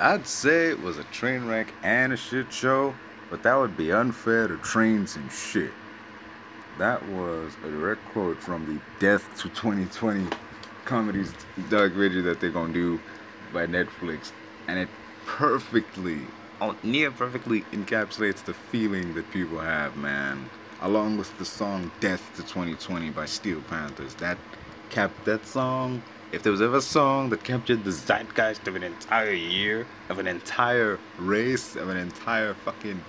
I'd say it was a train wreck and a shit show, but that would be unfair to trains and shit. That was a direct quote from the Death to 2020 comedies documentary that they're gonna do by Netflix, and it perfectly, oh, near perfectly encapsulates the feeling that people have, man. Along with the song "Death to 2020" by Steel Panthers, that kept that song. If there was ever a song that captured the zeitgeist of an entire year, of an entire race, of an entire fucking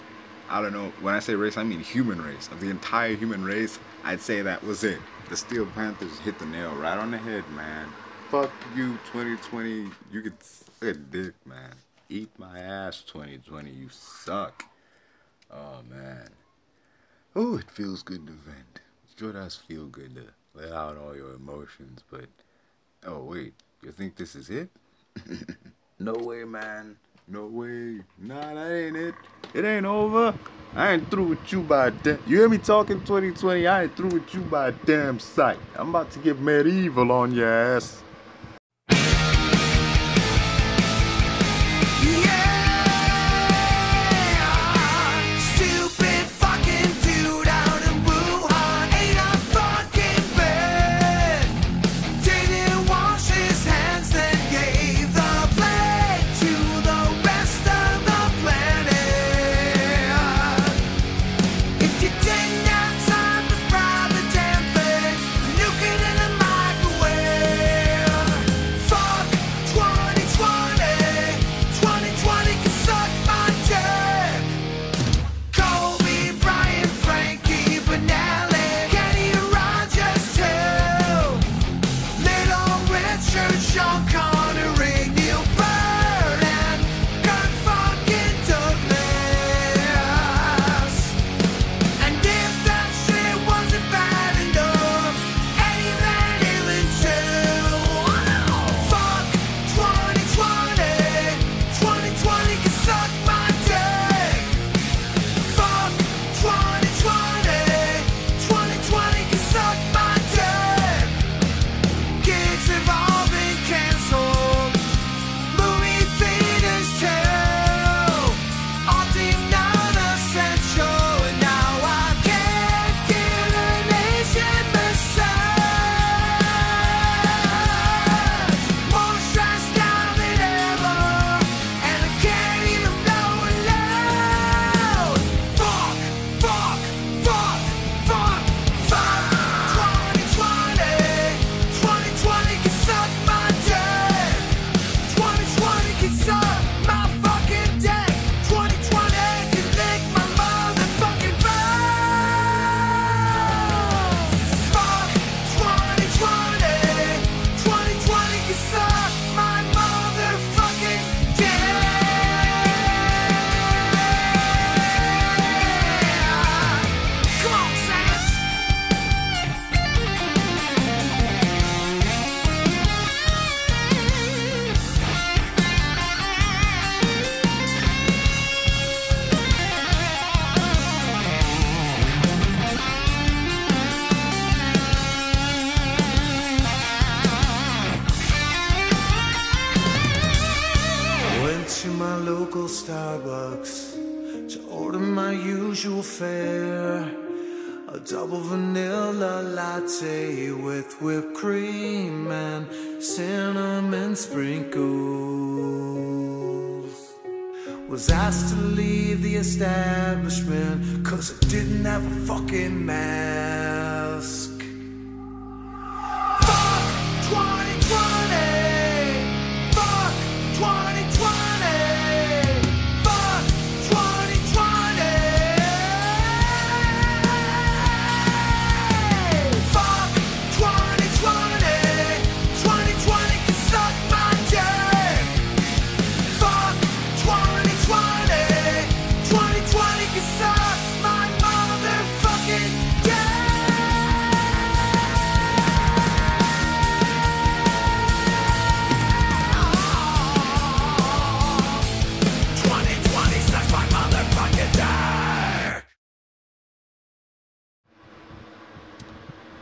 I don't know. When I say race, I mean human race. Of the entire human race, I'd say that was it. The Steel Panthers hit the nail right on the head, man. Fuck you, 2020. You could suck a dick, man. Eat my ass, 2020. You suck. Oh, man. Oh, it feels good to vent. It sure does feel good to let out all your emotions, but. Oh, wait. You think this is it? no way, man. No way. Nah, that ain't it. It ain't over. I ain't through with you by damn. You hear me talking 2020? I ain't through with you by damn sight. I'm about to get medieval on your ass.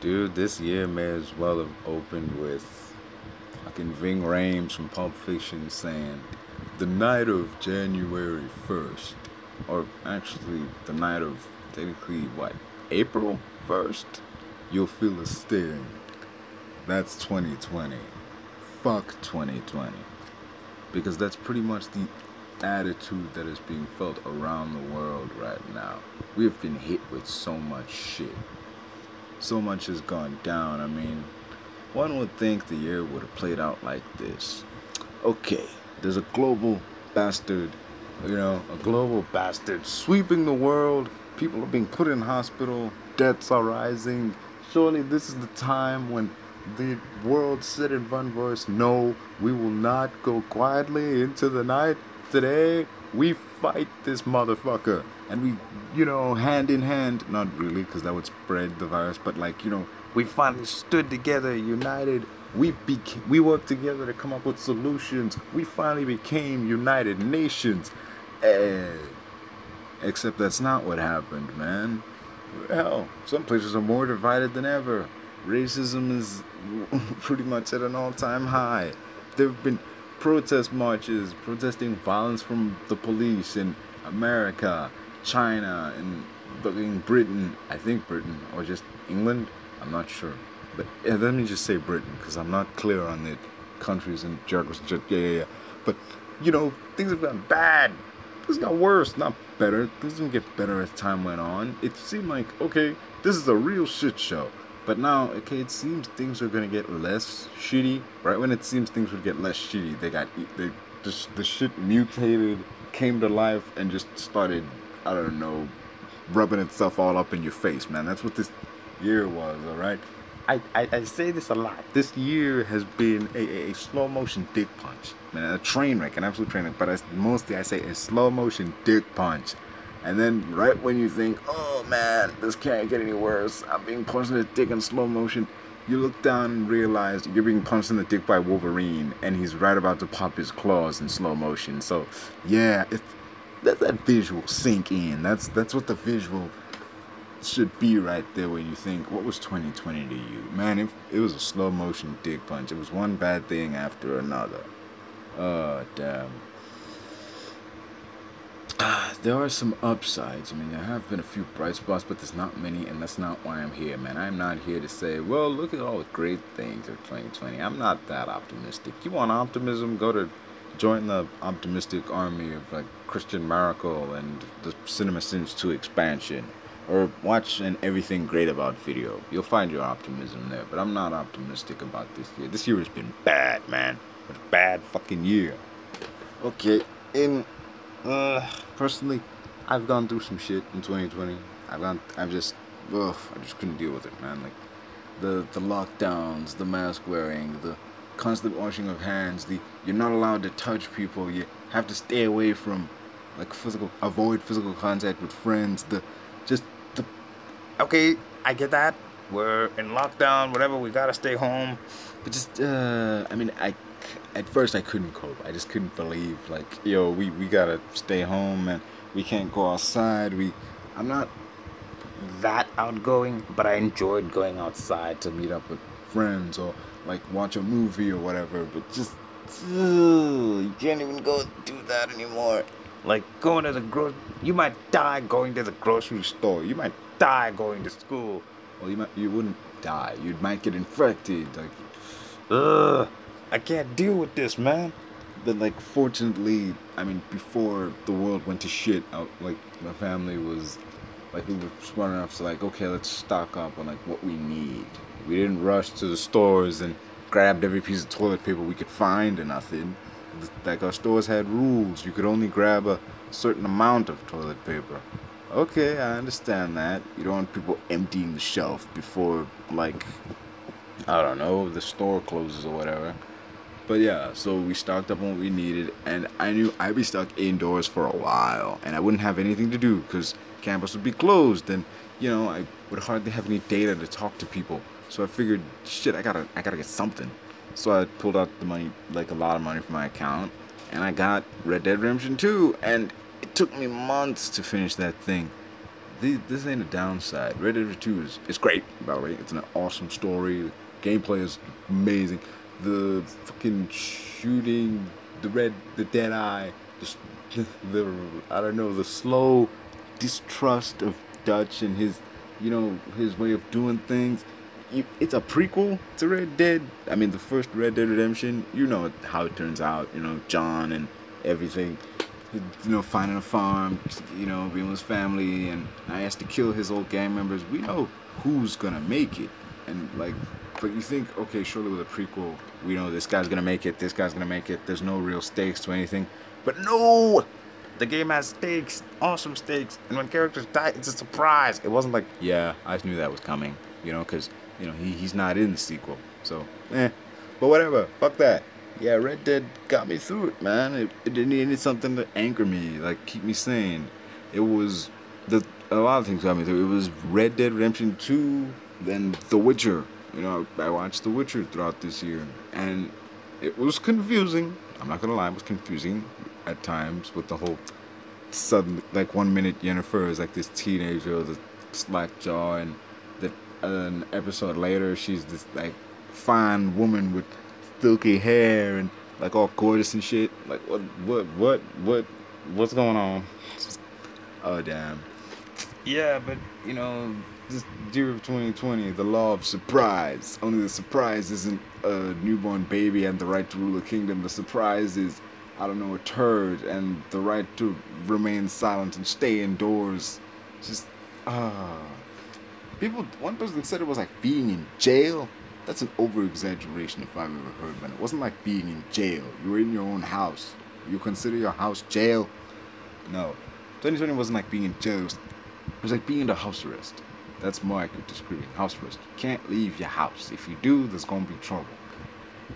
Dude, this year may as well have opened with fucking Ving Rhames from Pulp Fiction saying, the night of January 1st, or actually the night of technically what, April 1st, you'll feel a sting. That's 2020. Fuck 2020. Because that's pretty much the attitude that is being felt around the world right now. We have been hit with so much shit. So much has gone down. I mean, one would think the year would have played out like this. Okay, there's a global bastard, you know, a global bastard sweeping the world. People are being put in hospital. Deaths are rising. Surely this is the time when the world said in one voice, No, we will not go quietly into the night. Today, we fight this motherfucker. And we, you know, hand in hand, not really, because that would spread the virus, but like, you know, we finally stood together, united. We beca- we worked together to come up with solutions. We finally became United Nations. Eh, except that's not what happened, man. Hell, some places are more divided than ever. Racism is pretty much at an all-time high. There have been protest marches protesting violence from the police in America, China, and fucking Britain. I think Britain or just England. I'm not sure. But yeah, let me just say Britain because I'm not clear on the countries and geography. Yeah, yeah, yeah. But you know, things have gotten bad. Things got worse, not better. Things didn't get better as time went on. It seemed like okay, this is a real shit show. But now, okay, it seems things are gonna get less shitty. Right when it seems things would get less shitty, they got they just the shit mutated, came to life, and just started. I don't know, rubbing itself all up in your face, man. That's what this year was, all right. I, I, I say this a lot. This year has been a, a, a slow motion dick punch, man, a train wreck, an absolute train wreck. But I, mostly I say a slow motion dick punch. And then right when you think, oh man, this can't get any worse, I'm being punched in the dick in slow motion, you look down and realize you're being punched in the dick by Wolverine, and he's right about to pop his claws in slow motion. So, yeah, let that visual sink in. That's that's what the visual should be right there when you think, what was 2020 to you? Man, it, it was a slow motion dick punch. It was one bad thing after another. Oh, damn. There are some upsides. I mean, there have been a few bright spots, but there's not many, and that's not why I'm here, man. I'm not here to say, well, look at all the great things of 2020. I'm not that optimistic. You want optimism? Go to join the optimistic army of like Christian Miracle and the Cinema Sins 2 expansion. Or watch an Everything Great About video. You'll find your optimism there. But I'm not optimistic about this year. This year has been bad, man. It's a bad fucking year. Okay, in uh, personally, I've gone through some shit in 2020. I've gone, I've just, ugh, I just couldn't deal with it, man. Like, the the lockdowns, the mask wearing, the constant washing of hands, the you're not allowed to touch people, you have to stay away from, like, physical, avoid physical contact with friends, the, just the, okay, I get that. We're in lockdown, whatever, we gotta stay home. But just, uh, I mean, I at first I couldn't cope. I just couldn't believe like, yo, we, we gotta stay home and we can't go outside. We I'm not that outgoing, but I enjoyed going outside to meet up with friends or like watch a movie or whatever. But just ugh, you can't even go do that anymore. Like going to the gro you might die going to the grocery store. You might die going to school. Well, you might you wouldn't die. You might get infected. Like, ugh. I can't deal with this, man. But like, fortunately, I mean, before the world went to shit, out like my family was, like, we were smart enough to like, okay, let's stock up on like what we need. We didn't rush to the stores and grabbed every piece of toilet paper we could find or nothing. Like our stores had rules. You could only grab a certain amount of toilet paper. Okay, I understand that. You don't want people emptying the shelf before, like, I don't know, the store closes or whatever. But yeah, so we stocked up on what we needed, and I knew I'd be stuck indoors for a while, and I wouldn't have anything to do because campus would be closed, and you know I would hardly have any data to talk to people. So I figured, shit, I gotta, I gotta get something. So I pulled out the money, like a lot of money from my account, and I got Red Dead Redemption 2, and it took me months to finish that thing. This ain't a downside. Red Dead Redemption 2 is, is great, by the way. It's an awesome story. Gameplay is amazing the fucking shooting, the red, the dead eye, the, the I don't know, the slow distrust of Dutch and his, you know, his way of doing things. It's a prequel to Red Dead. I mean, the first Red Dead Redemption. You know how it turns out. You know, John and everything. You know, finding a farm. You know, being with his family, and I has to kill his old gang members. We know who's gonna make it, and like but you think, okay, surely with a prequel, we know this guy's gonna make it, this guy's gonna make it, there's no real stakes to anything. But no! The game has stakes, awesome stakes, and when characters die, it's a surprise. It wasn't like, yeah, I knew that was coming, you know, because, you know, he, he's not in the sequel. So, eh. But whatever, fuck that. Yeah, Red Dead got me through it, man. It, it needed something to anchor me, like keep me sane. It was the a lot of things got me through. It was Red Dead Redemption 2, then The Witcher, you know, I watched The Witcher throughout this year, and it was confusing. I'm not gonna lie, it was confusing at times with the whole sudden, like one minute Yennefer is like this teenager with a slack jaw, and that an episode later she's this like fine woman with silky hair and like all gorgeous and shit. Like what, what, what, what, what's going on? Oh damn. Yeah, but you know this year of 2020, the law of surprise. Only the surprise isn't a newborn baby and the right to rule a kingdom. The surprise is, I don't know, a turd and the right to remain silent and stay indoors. Just, ah. Uh, people, one person said it was like being in jail. That's an over exaggeration if I've ever heard one. It wasn't like being in jail. You were in your own house. You consider your house jail? No. 2020 wasn't like being in jail. It was, it was like being in the house arrest. That's more accurate description. House arrest. You can't leave your house. If you do, there's gonna be trouble.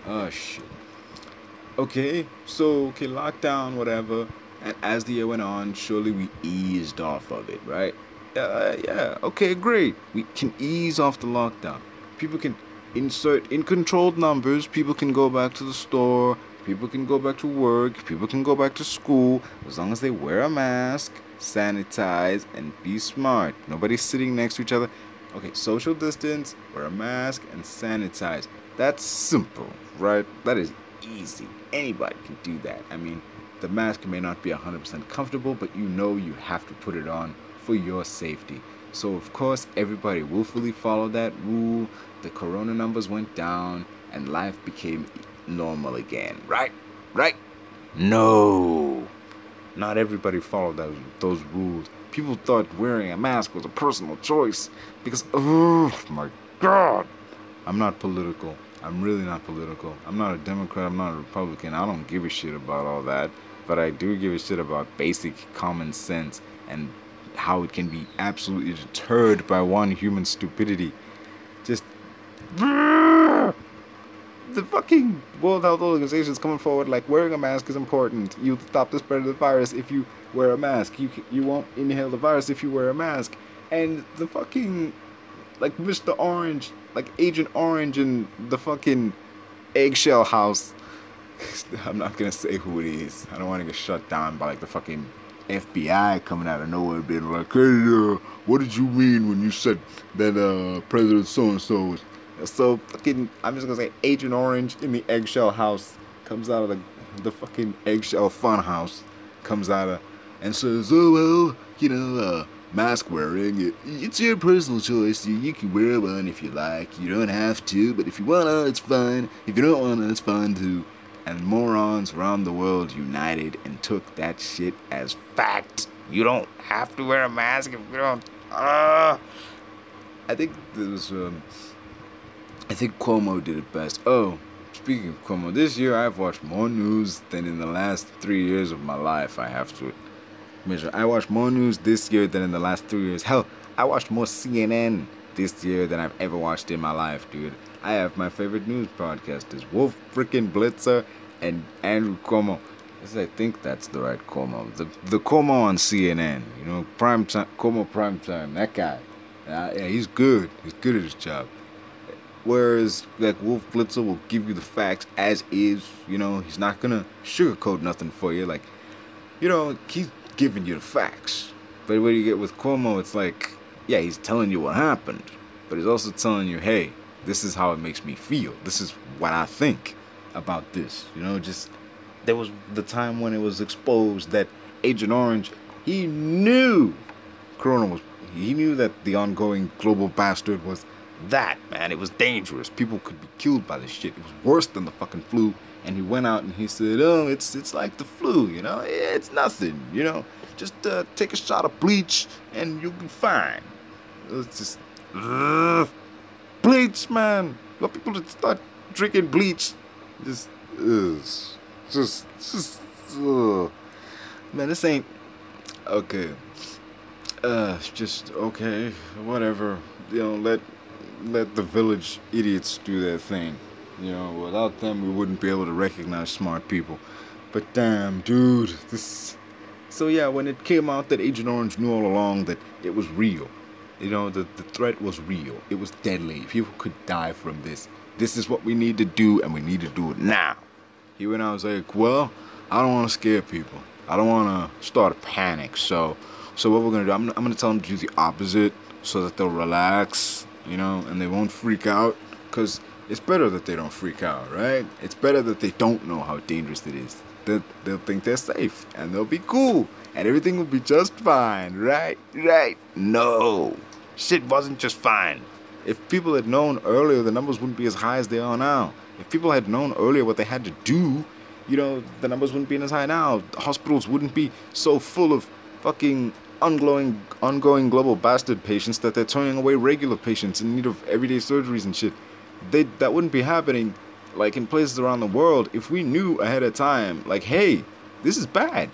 Oh shit. Okay, so okay, lockdown, whatever. And as the year went on, surely we eased off of it, right? Uh, yeah. Okay, great. We can ease off the lockdown. People can insert in controlled numbers. People can go back to the store. People can go back to work. People can go back to school as long as they wear a mask sanitize, and be smart. Nobody's sitting next to each other. Okay, social distance, wear a mask, and sanitize. That's simple, right? That is easy. Anybody can do that. I mean, the mask may not be 100% comfortable, but you know you have to put it on for your safety. So, of course, everybody willfully followed that rule. The corona numbers went down, and life became normal again, right? Right? No. Not everybody followed those, those rules. People thought wearing a mask was a personal choice because, oh my God. I'm not political. I'm really not political. I'm not a Democrat. I'm not a Republican. I don't give a shit about all that. But I do give a shit about basic common sense and how it can be absolutely deterred by one human stupidity. Just the fucking World Health Organization is coming forward like wearing a mask is important. You stop the spread of the virus if you wear a mask. You you won't inhale the virus if you wear a mask. And the fucking like Mr. Orange, like Agent Orange in the fucking eggshell house. I'm not gonna say who it is. I don't want to get shut down by like the fucking FBI coming out of nowhere being like, hey, uh, what did you mean when you said that uh, President so and so was so fucking, I'm just gonna say Agent Orange in the eggshell house comes out of the the fucking eggshell fun house, comes out of and says, oh well, you know, uh, mask wearing, it, it's your personal choice. You, you can wear one if you like. You don't have to, but if you wanna, it's fine. If you don't wanna, it's fine too. And morons around the world united and took that shit as fact. You don't have to wear a mask if you don't. Uh, I think there was um, I think Cuomo did it best. Oh, speaking of Cuomo, this year I've watched more news than in the last three years of my life. I have to measure. I watched more news this year than in the last three years. Hell, I watched more CNN this year than I've ever watched in my life, dude. I have my favorite news podcasters, Wolf freaking Blitzer and Andrew Cuomo. Yes, I think that's the right Cuomo. The the Cuomo on CNN, you know, prime time, Cuomo prime time. That guy, uh, yeah, he's good. He's good at his job. Whereas like Wolf Blitzer will give you the facts as is, you know, he's not gonna sugarcoat nothing for you. Like, you know, he's giving you the facts. But what you get with Cuomo, it's like, yeah, he's telling you what happened, but he's also telling you, hey, this is how it makes me feel. This is what I think about this. You know, just there was the time when it was exposed that Agent Orange, he knew Corona was, he knew that the ongoing global bastard was that, man. It was dangerous. People could be killed by this shit. It was worse than the fucking flu. And he went out and he said, "Oh, it's it's like the flu, you know. It's nothing, you know. Just uh, take a shot of bleach and you'll be fine." It's just bleach, man. Got people to start drinking bleach. Just, just, just, man. This ain't okay. Uh, just okay, whatever. You know, let let the village idiots do their thing. You know, without them, we wouldn't be able to recognize smart people. But damn, dude, this. So yeah, when it came out that Agent Orange knew all along that it was real, you know, the, the threat was real. It was deadly. People could die from this. This is what we need to do, and we need to do it now. He went out and was like, well, I don't want to scare people. I don't want to start a panic. So, so what we're gonna do? I'm, I'm gonna tell them to do the opposite, so that they'll relax, you know, and they won't freak out. Cause it's better that they don't freak out, right? It's better that they don't know how dangerous it is. They'll, they'll think they're safe, and they'll be cool, and everything will be just fine, right? Right? No, shit wasn't just fine. If people had known earlier, the numbers wouldn't be as high as they are now. If people had known earlier what they had to do, you know, the numbers wouldn't be as high now. The Hospitals wouldn't be so full of fucking ongoing, ongoing global bastard patients that they're turning away regular patients in need of everyday surgeries and shit. They that wouldn't be happening, like in places around the world, if we knew ahead of time, like, hey, this is bad.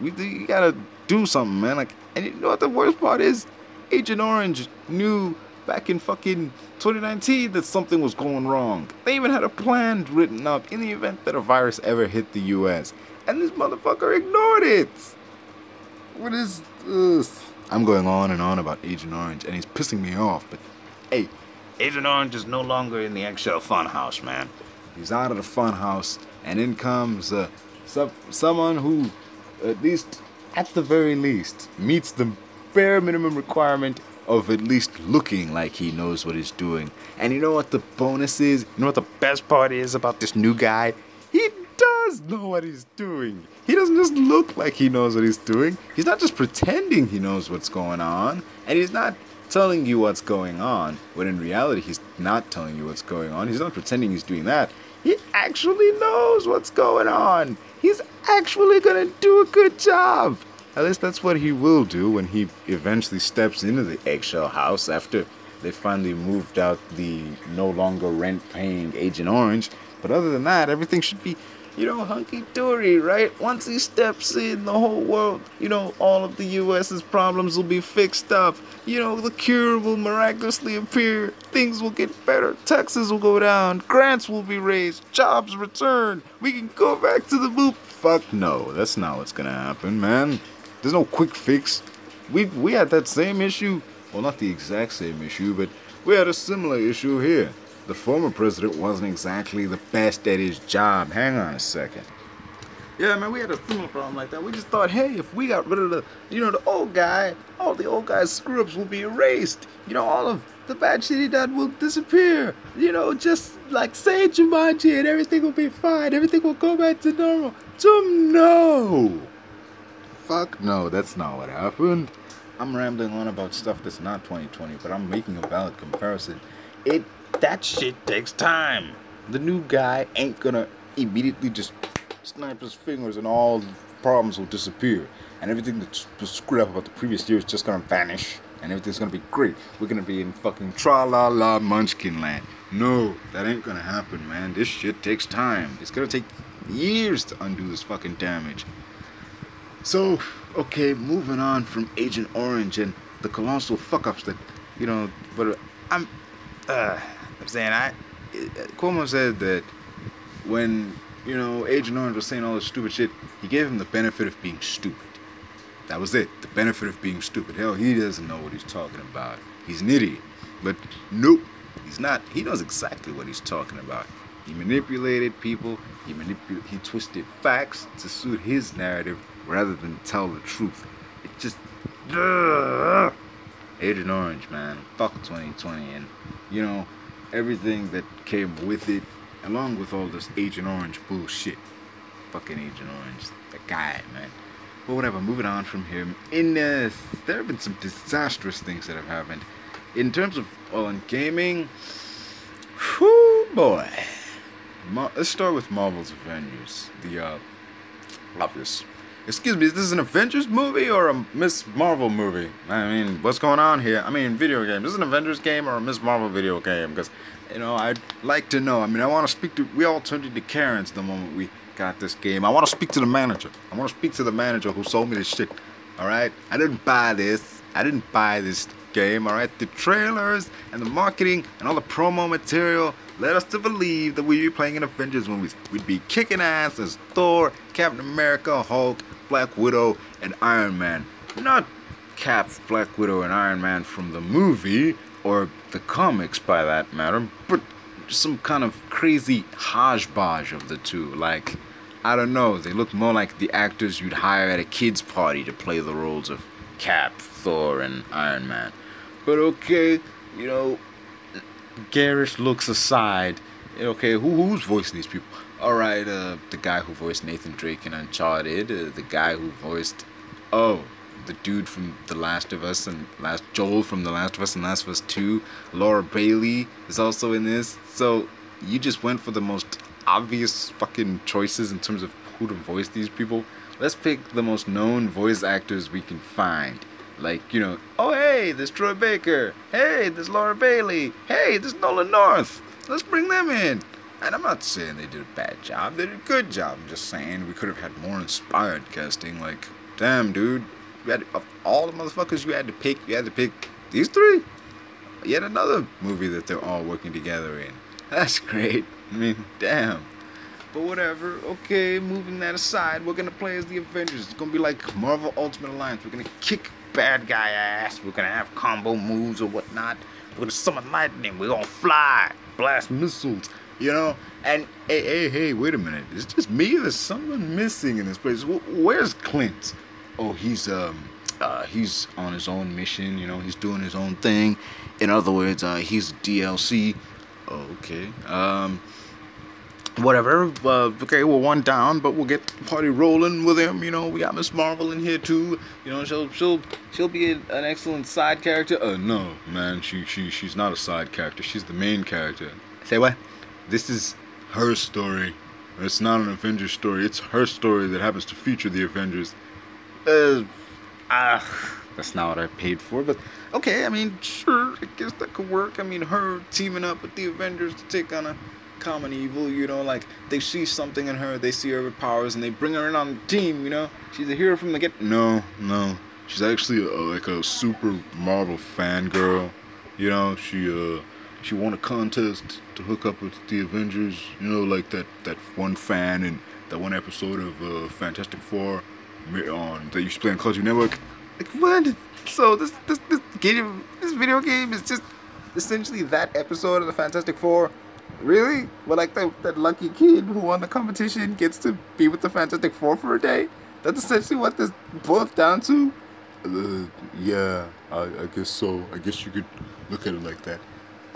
We, we gotta do something, man. Like, and you know what the worst part is? Agent Orange knew back in fucking 2019 that something was going wrong. They even had a plan written up in the event that a virus ever hit the US. And this motherfucker ignored it. What is this? I'm going on and on about Agent Orange, and he's pissing me off, but hey, Agent Orange is no longer in the eggshell funhouse, man. He's out of the funhouse, and in comes uh, some, someone who, at least, at the very least, meets the bare minimum requirement of at least looking like he knows what he's doing. And you know what the bonus is? You know what the best part is about this new guy? Does know what he's doing. He doesn't just look like he knows what he's doing. He's not just pretending he knows what's going on. And he's not telling you what's going on, when in reality, he's not telling you what's going on. He's not pretending he's doing that. He actually knows what's going on. He's actually gonna do a good job. At least that's what he will do when he eventually steps into the eggshell house after they finally moved out the no longer rent paying Agent Orange. But other than that, everything should be you know, hunky dory, right? Once he steps in, the whole world, you know, all of the US's problems will be fixed up. You know, the cure will miraculously appear. Things will get better. Taxes will go down. Grants will be raised. Jobs return. We can go back to the moon. Fuck no, that's not what's gonna happen, man. There's no quick fix. We we had that same issue. Well, not the exact same issue, but we had a similar issue here the former president wasn't exactly the best at his job. Hang on a second. Yeah, man, we had a similar problem like that. We just thought, hey, if we got rid of the, you know, the old guy, all the old guy's screw ups will be erased. You know, all of the bad shit he done will disappear. You know, just like say Jumanji and everything will be fine. Everything will go back to normal. So, no. Fuck no, that's not what happened. I'm rambling on about stuff that's not 2020, but I'm making a valid comparison. It that shit takes time. The new guy ain't gonna immediately just snap his fingers and all problems will disappear. And everything that was screwed up about the previous year is just gonna vanish. And everything's gonna be great. We're gonna be in fucking tra la la munchkin land. No, that ain't gonna happen, man. This shit takes time. It's gonna take years to undo this fucking damage. So, okay, moving on from Agent Orange and the colossal fuck ups that, you know, but I'm, uh, I'm saying I Cuomo said that when you know Agent Orange was saying all this stupid shit, he gave him the benefit of being stupid. That was it. The benefit of being stupid. Hell, he doesn't know what he's talking about. He's an idiot. But nope, he's not. He knows exactly what he's talking about. He manipulated people. He manipulated. He twisted facts to suit his narrative rather than tell the truth. It just. Ugh. Agent Orange, man. Fuck 2020. And, you know, everything that came with it, along with all this Agent Orange bullshit. Fucking Agent Orange, the guy, man. But whatever, moving on from him. In uh, there have been some disastrous things that have happened. In terms of in gaming, whoo boy. Ma- let's start with Marvel's Avengers. The uh, obvious. Excuse me, is this an Avengers movie or a Miss Marvel movie? I mean, what's going on here? I mean, video game. Is this an Avengers game or a Miss Marvel video game? Because, you know, I'd like to know. I mean, I want to speak to. We all turned into Karens the moment we got this game. I want to speak to the manager. I want to speak to the manager who sold me this shit. All right? I didn't buy this. I didn't buy this game. All right? The trailers and the marketing and all the promo material led us to believe that we'd be playing in Avengers movies. We'd be kicking ass as Thor, Captain America, Hulk, Black Widow, and Iron Man. Not Cap, Black Widow, and Iron Man from the movie, or the comics by that matter, but some kind of crazy hodgepodge of the two. Like, I don't know, they look more like the actors you'd hire at a kid's party to play the roles of Cap, Thor, and Iron Man. But okay, you know, garish looks aside, okay, who who's voicing these people? All right, uh, the guy who voiced Nathan Drake in Uncharted, uh, the guy who voiced, oh, the dude from The Last of Us and Last Joel from The Last of Us and Last of Us Two, Laura Bailey is also in this. So you just went for the most obvious fucking choices in terms of who to voice these people. Let's pick the most known voice actors we can find. Like, you know, oh hey, there's Troy Baker. Hey, there's Laura Bailey. Hey, there's Nolan North. Let's bring them in. And I'm not saying they did a bad job. They did a good job. I'm just saying we could have had more inspired casting. Like, damn, dude. You had of all the motherfuckers you had to pick, you had to pick these three. Yet another movie that they're all working together in. That's great. I mean, damn. But whatever. Okay, moving that aside, we're gonna play as the Avengers. It's gonna be like Marvel Ultimate Alliance. We're gonna kick bad guy ass. We're gonna have combo moves or whatnot. We're gonna summon lightning. We're gonna fly, blast missiles. You know. And hey, hey, hey, wait a minute. It's just me. There's someone missing in this place. Where's Clint? Oh, he's um. Uh, he's on his own mission, you know, he's doing his own thing. In other words, uh, he's DLC. Okay. Um, whatever. Uh, okay, we're one down, but we'll get the party rolling with him. You know, we got Miss Marvel in here too. You know, she'll she'll she'll be an excellent side character. Uh, no, man, she she she's not a side character. She's the main character. Say what? This is her story. It's not an Avengers story. It's her story that happens to feature the Avengers. Uh, ah, that's not what I paid for. But okay, I mean, sure, I guess that could work. I mean, her teaming up with the Avengers to take on a common evil, you know, like they see something in her, they see her powers, and they bring her in on the team, you know. She's a hero from the get. No, no, she's actually a, like a super Marvel fangirl. You know, she uh she won a contest to hook up with the Avengers. You know, like that that one fan in that one episode of uh, Fantastic Four on that used to play on Cartoon Network. Like what? So this this this game this video game is just essentially that episode of the Fantastic Four Really? Well, like that, that lucky kid who won the competition gets to be with the Fantastic Four for a day? That's essentially what this boils down to? Uh, yeah, I, I guess so. I guess you could look at it like that.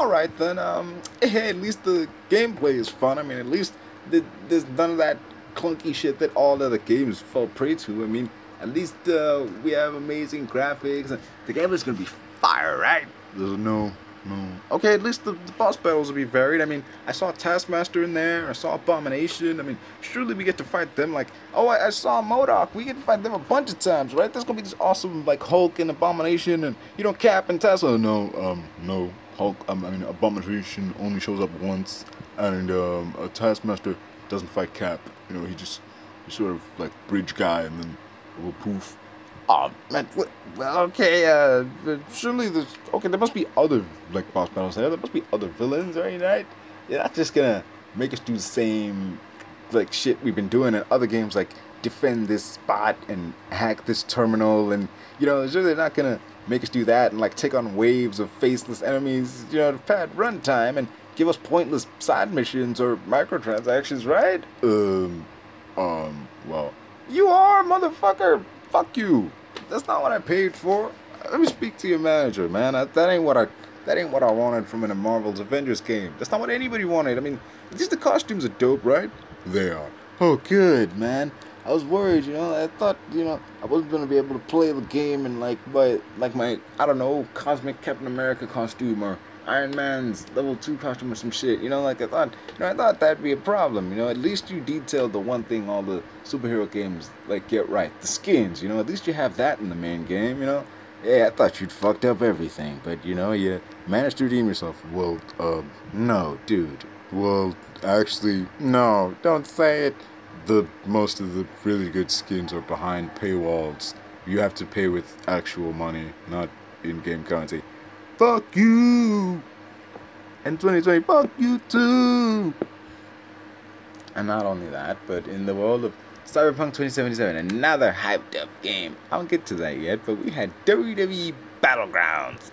Alright then, um, hey, at least the gameplay is fun. I mean, at least there's none of that clunky shit that all other games fall prey to. I mean, at least uh, we have amazing graphics and the game is gonna be fire, right? No no. Okay, at least the, the, boss battles will be varied. I mean, I saw Taskmaster in there. I saw Abomination. I mean, surely we get to fight them. Like, oh, I, I saw MODOK. We get to fight them a bunch of times, right? There's gonna be this awesome like Hulk and Abomination, and you know Cap and. Oh, no, um, no. Hulk. Um, I mean, Abomination only shows up once, and um, a Taskmaster doesn't fight Cap. You know, he just he's sort of like bridge guy, and then little poof. Oh man, what, well, okay, uh, surely there's, okay, there must be other, like, boss battles there, there must be other villains, right, right? You're not just gonna make us do the same, like, shit we've been doing in other games, like, defend this spot and hack this terminal, and, you know, sure they're not gonna make us do that and, like, take on waves of faceless enemies, you know, to pad runtime and give us pointless side missions or microtransactions, right? Um, um, well, you are, motherfucker! Fuck you. That's not what I paid for. Let me speak to your manager, man. That ain't what I. that ain't what I wanted from a Marvel's Avengers game. That's not what anybody wanted. I mean, at least the costumes are dope, right? They are. Oh, good, man. I was worried, you know. I thought, you know, I wasn't gonna be able to play the game in like my, like my, I don't know, cosmic Captain America costume or Iron Man's level two costume or some shit. You know, like I thought, you know, I thought that'd be a problem. You know, at least you detailed the one thing all the superhero games like get right, the skins. You know, at least you have that in the main game. You know, yeah, I thought you'd fucked up everything, but you know, you managed to redeem yourself. Well, uh, no, dude. Well, actually, no, don't say it. The most of the really good skins are behind paywalls. You have to pay with actual money, not in-game currency. Fuck you! And 2020, fuck you too! And not only that, but in the world of Cyberpunk 2077, another hyped up game. I won't get to that yet, but we had WWE Battlegrounds.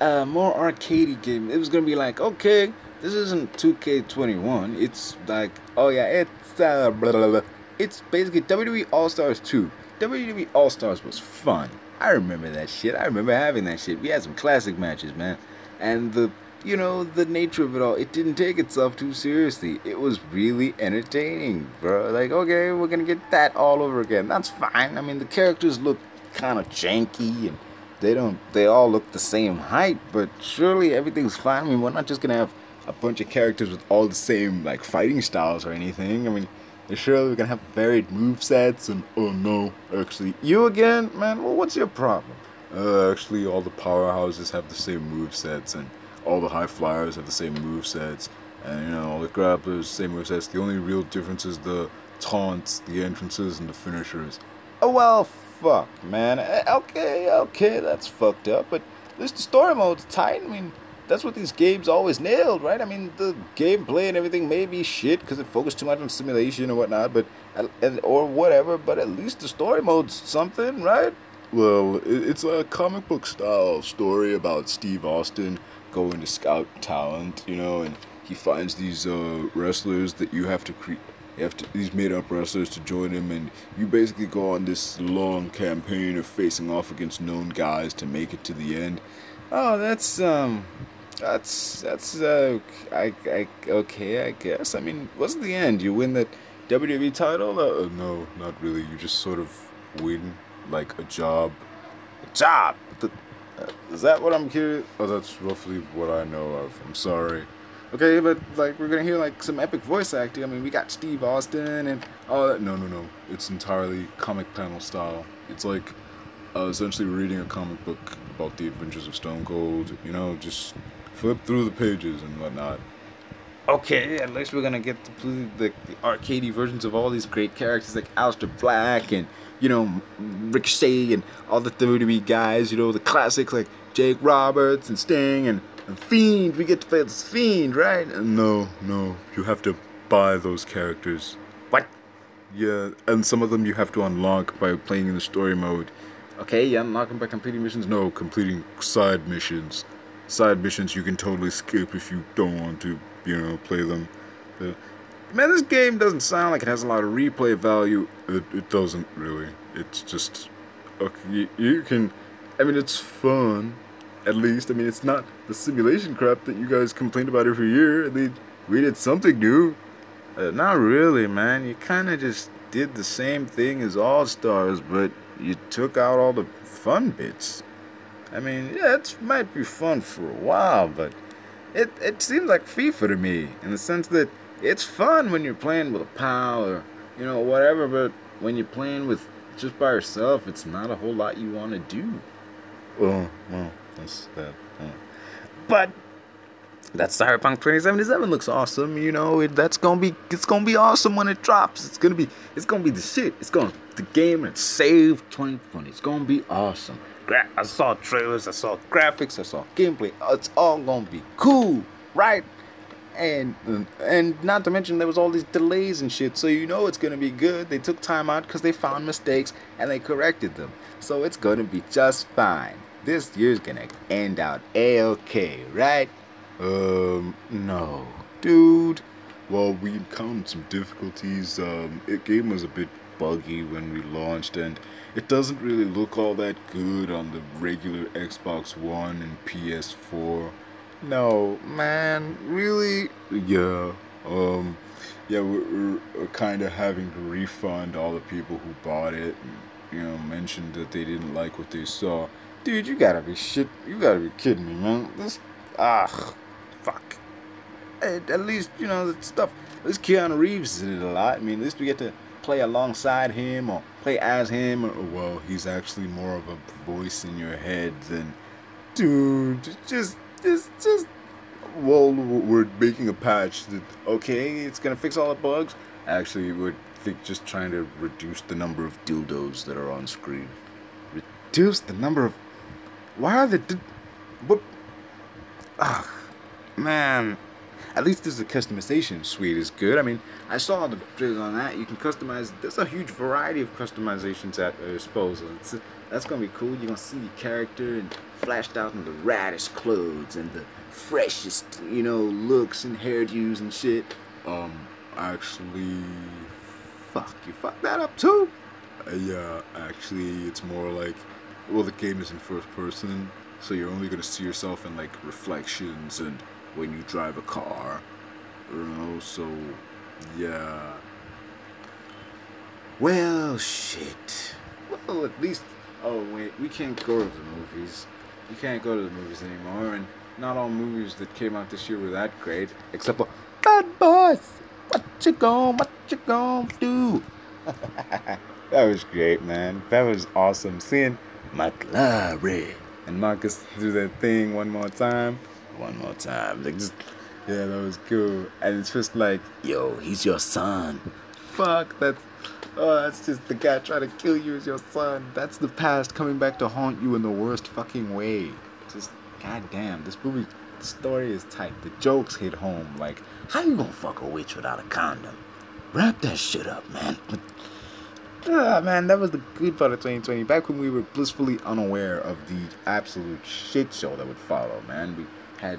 Uh, more arcadey game. It was gonna be like, okay, this isn't 2K21. It's like, oh yeah, it's uh, blah, blah, blah. it's basically WWE All Stars 2. WWE All Stars was fun. I remember that shit. I remember having that shit. We had some classic matches, man. And the you know, the nature of it all, it didn't take itself too seriously. It was really entertaining, bro. Like, okay, we're gonna get that all over again. That's fine. I mean, the characters look kind of janky and they don't, they all look the same height, but surely everything's fine. I mean, we're not just gonna have a bunch of characters with all the same, like, fighting styles or anything. I mean, they're surely we're gonna have varied move sets and, oh no, actually, you again? Man, well, what's your problem? Uh, actually, all the powerhouses have the same move sets and all the high flyers have the same move sets, and you know all the grapplers same move sets. The only real difference is the taunts, the entrances, and the finishers. Oh well, fuck, man. Eh, okay, okay, that's fucked up, but at least the story mode's tight. I mean, that's what these games always nailed, right? I mean, the gameplay and everything may be shit because it focused too much on simulation or whatnot, but and or whatever. But at least the story mode's something, right? Well, it's a comic book style story about Steve Austin going to scout talent, you know, and he finds these uh, wrestlers that you have to create. You have to, these made up wrestlers to join him, and you basically go on this long campaign of facing off against known guys to make it to the end. Oh, that's um, that's that's uh, I, I okay, I guess. I mean, what's the end? You win that WWE title? Uh, no, not really. You just sort of win like a job. A job. The, is that what I'm curious? Oh, that's roughly what I know of. I'm sorry. Okay, but like we're gonna hear like some epic voice acting. I mean, we got Steve Austin and all that. No, no, no. It's entirely comic panel style. It's like uh, essentially reading a comic book about the adventures of Stone Cold. You know, just flip through the pages and whatnot. Okay, at least we're gonna get to play the, the arcadey versions of all these great characters like Aleister Black and you know, Ricochet and all the WWE guys, you know, the classics like Jake Roberts and Sting and, and Fiend. We get to play this Fiend, right? No, no, you have to buy those characters. What? Yeah, and some of them you have to unlock by playing in the story mode. Okay, you unlock them by completing missions? No, completing side missions. Side missions you can totally skip if you don't want to, you know, play them. Uh, Man, this game doesn't sound like it has a lot of replay value. It, it doesn't really. It's just okay. You, can, I mean, it's fun. At least, I mean, it's not the simulation crap that you guys complained about every year. I mean, we did something new. Uh, not really, man. You kind of just did the same thing as All Stars, but you took out all the fun bits. I mean, yeah, it might be fun for a while, but it it seems like FIFA to me in the sense that it's fun when you're playing with a pal or you know whatever but when you're playing with just by yourself it's not a whole lot you want to do. Well well that's that uh, but that cyberpunk 2077 looks awesome you know it, that's gonna be it's gonna be awesome when it drops. It's gonna be it's gonna be the shit. It's gonna the game and save 2020 it's gonna be awesome Gra- i saw trailers i saw graphics i saw gameplay. It's all gonna be cool right? And and not to mention there was all these delays and shit. So you know it's gonna be good. They took time out because they found mistakes and they corrected them. So it's gonna be just fine. This year's gonna end out a-okay right? Um no. Dude well we encountered some difficulties um it game was a bit buggy when we launched, and it doesn't really look all that good on the regular Xbox One and PS4. No, man, really? Yeah. Um, yeah, we're, we're kind of having to refund all the people who bought it. And, you know, mentioned that they didn't like what they saw. Dude, you gotta be shit. You gotta be kidding me, man. This, ah, fuck. At, at least you know the stuff. This Keanu Reeves in it a lot. I mean, at least we get to play alongside him or play as him. Or, well, he's actually more of a voice in your head than, dude. Just, just, just. Well, we're making a patch that okay, it's gonna fix all the bugs. Actually, we're think just trying to reduce the number of dildos that are on screen. Reduce the number of. Why are the. What? Ah, man at least this is a customization suite is good. I mean, I saw the videos on that. You can customize. There's a huge variety of customizations at your disposal. It's, that's gonna be cool. You're gonna see your character and flashed out in the raddest clothes and the freshest, you know, looks and hairdos and shit. Um, actually, fuck, you fuck that up too. Uh, yeah, actually, it's more like, well, the game is in first person, so you're only gonna see yourself in like reflections and when you drive a car. You know, so yeah. Well, shit. Well, at least. Oh wait, we can't go to the movies. We can't go to the movies anymore, and not all movies that came out this year were that great, except for Bad Boys. What you gon' What you gon' do? that was great, man. That was awesome. Seeing Mike Lowrey and Marcus do that thing one more time one more time. Like just yeah, that was cool. And it's just like, yo, he's your son. Fuck, that's oh, that's just the guy trying to kill you as your son. That's the past coming back to haunt you in the worst fucking way. Just goddamn, this movie story is tight. The jokes hit home. Like, how you gonna fuck a witch without a condom? Wrap that shit up, man. Ah, man, that was the good part of 2020. Back when we were blissfully unaware of the absolute shit show that would follow, man. We had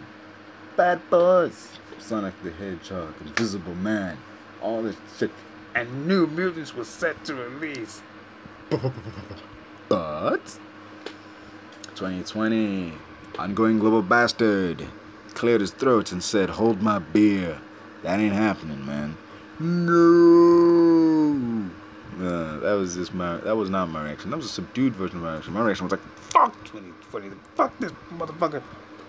Bad Boys, Sonic the Hedgehog, Invisible Man, all this shit, and New Mutants was set to release. But 2020, ongoing global bastard cleared his throat and said, "Hold my beer." That ain't happening, man. No. Uh, that was just my. That was not my reaction. That was a subdued version of my reaction. My reaction was like, "Fuck 2020. Fuck this motherfucker."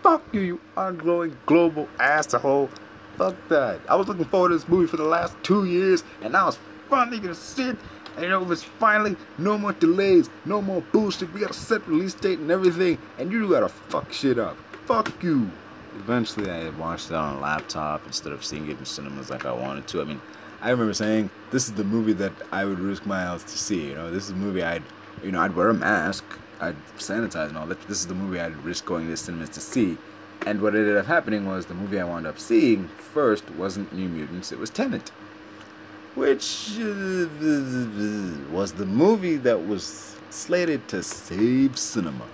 Fuck you, you ongoing global asshole. Fuck that. I was looking forward to this movie for the last two years, and now it's finally gonna sit. And you know, it's finally no more delays, no more bullshit. We got a set release date and everything, and you gotta fuck shit up. Fuck you. Eventually, I watched it on a laptop instead of seeing it in cinemas like I wanted to. I mean, I remember saying this is the movie that I would risk my health to see. You know, this is a movie I'd, you know, I'd wear a mask. I'd sanitize and all that. This is the movie I'd risk going to cinemas to see. And what ended up happening was the movie I wound up seeing first wasn't New Mutants, it was Tenet. Which uh, was the movie that was slated to save cinema.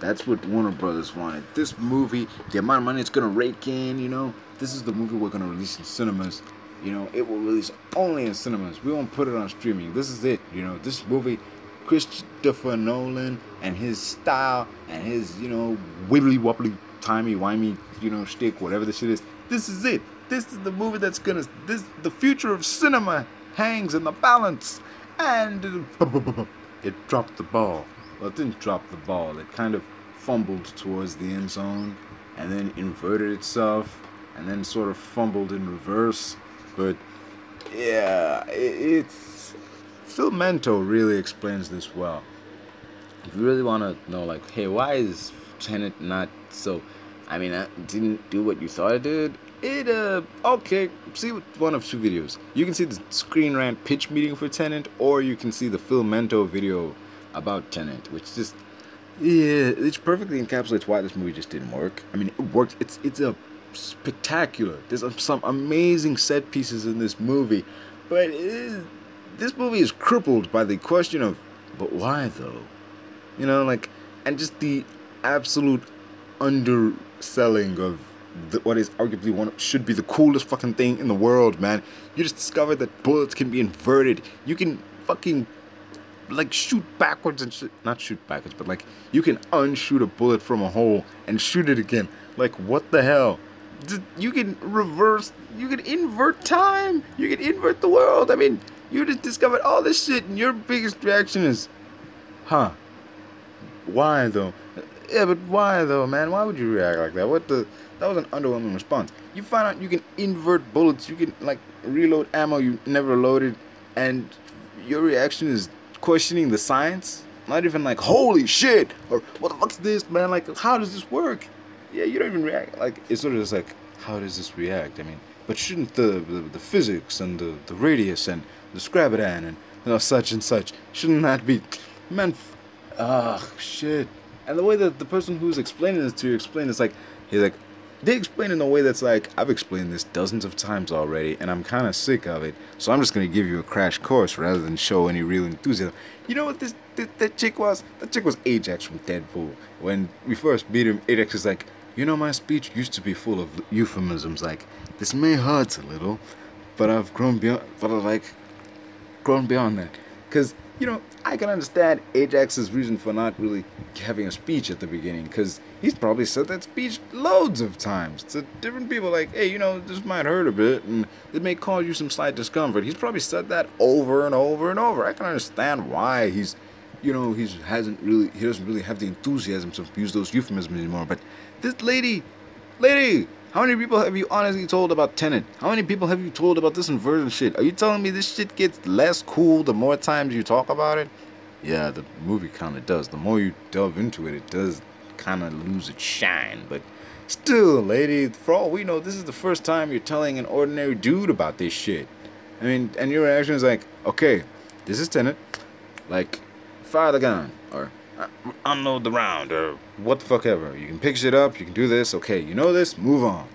That's what Warner Brothers wanted. This movie, the amount of money it's gonna rake in, you know, this is the movie we're gonna release in cinemas. You know, it will release only in cinemas. We won't put it on streaming. This is it. You know, this movie Christopher Nolan and his style and his, you know, wibbly wobbly, timey wimey, you know, shtick, whatever the shit is. This is it. This is the movie that's gonna. This the future of cinema hangs in the balance, and it, dropped the ball. Well, it didn't drop the ball. It kind of fumbled towards the end zone, and then inverted itself, and then sort of fumbled in reverse. But yeah, it, it's Filmento really explains this well. If you really want to know, like, hey, why is Tenet not so? I mean, it didn't do what you thought it did. It, uh, okay, see one of two videos. You can see the Screen Rant pitch meeting for Tenet, or you can see the Filmento video about Tenet, which just, yeah, it perfectly encapsulates why this movie just didn't work. I mean, it worked. It's, it's a spectacular. There's some amazing set pieces in this movie, but it is this movie is crippled by the question of, but why though? You know, like, and just the absolute underselling of the, what is arguably one should be the coolest fucking thing in the world, man. You just discovered that bullets can be inverted. You can fucking like shoot backwards and shit. Not shoot backwards, but like you can unshoot a bullet from a hole and shoot it again. Like what the hell? You can reverse. You can invert time. You can invert the world. I mean, you just discovered all this shit, and your biggest reaction is, huh? Why though? Yeah, but why though, man? Why would you react like that? What the? That was an underwhelming response. You find out you can invert bullets. You can like reload ammo you never loaded, and your reaction is questioning the science. Not even like holy shit or what the fuck's this, man? Like how does this work? Yeah, you don't even react. Like it's sort of just like how does this react? I mean, but shouldn't the the, the physics and the the radius and the scabadan and you know such and such shouldn't that be, man? Ah, shit. And the way that the person who's explaining this to you explain it's like he's like they explain in a way that's like I've explained this dozens of times already and I'm kind of sick of it so I'm just gonna give you a crash course rather than show any real enthusiasm you know what this, this that chick was that chick was Ajax from Deadpool when we first meet him Ajax is like you know my speech used to be full of euphemisms like this may hurt a little but I've grown beyond but I've like grown beyond that because you know, I can understand Ajax's reason for not really having a speech at the beginning, because he's probably said that speech loads of times to different people, like, hey, you know, this might hurt a bit, and it may cause you some slight discomfort. He's probably said that over and over and over. I can understand why he's, you know, he hasn't really, he doesn't really have the enthusiasm to use those euphemisms anymore. But this lady, lady, how many people have you honestly told about Tenet? How many people have you told about this inversion shit? Are you telling me this shit gets less cool the more times you talk about it? Yeah, the movie kind of does. The more you delve into it, it does kind of lose its shine. But still, lady, for all we know, this is the first time you're telling an ordinary dude about this shit. I mean, and your reaction is like, okay, this is Tenet. Like, fire the gun. Or unload the round or what the fuck ever. You can pick shit up, you can do this, okay, you know this, move on.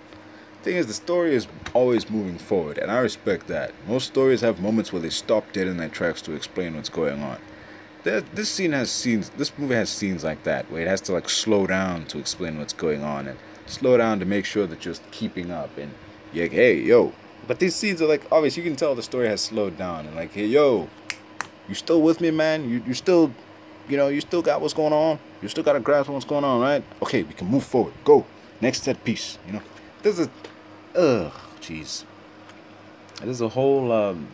Thing is, the story is always moving forward, and I respect that. Most stories have moments where they stop dead in their tracks to explain what's going on. this scene has scenes, this movie has scenes like that, where it has to like slow down to explain what's going on, and slow down to make sure that you're keeping up, and you're like, hey, yo. But these scenes are like, obvious, you can tell the story has slowed down, and like, hey, yo, you still with me, man? You, you still you know, you still got what's going on. You still got a grasp what's going on, right? Okay, we can move forward. Go. Next set piece. You know, there's a, ugh, jeez. There's a whole, um,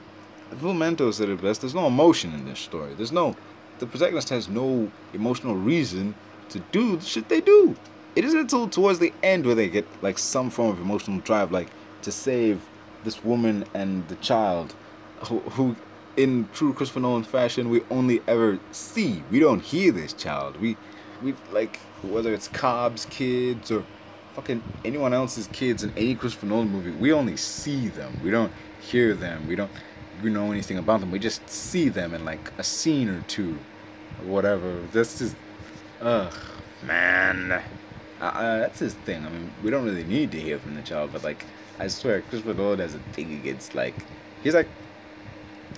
Filmento said it best. There's no emotion in this story. There's no, the protagonist has no emotional reason to do the shit they do. It isn't until towards the end where they get like some form of emotional drive, like to save this woman and the child who, who in true Christopher Nolan fashion, we only ever see. We don't hear this child. We, we like whether it's Cobb's kids or fucking anyone else's kids in any Christopher Nolan movie. We only see them. We don't hear them. We don't we know anything about them. We just see them in like a scene or two, or whatever. That's just, ugh, man. Uh, uh, that's his thing. I mean, we don't really need to hear from the child, but like, I swear, Christopher Nolan has a thing against like, he's like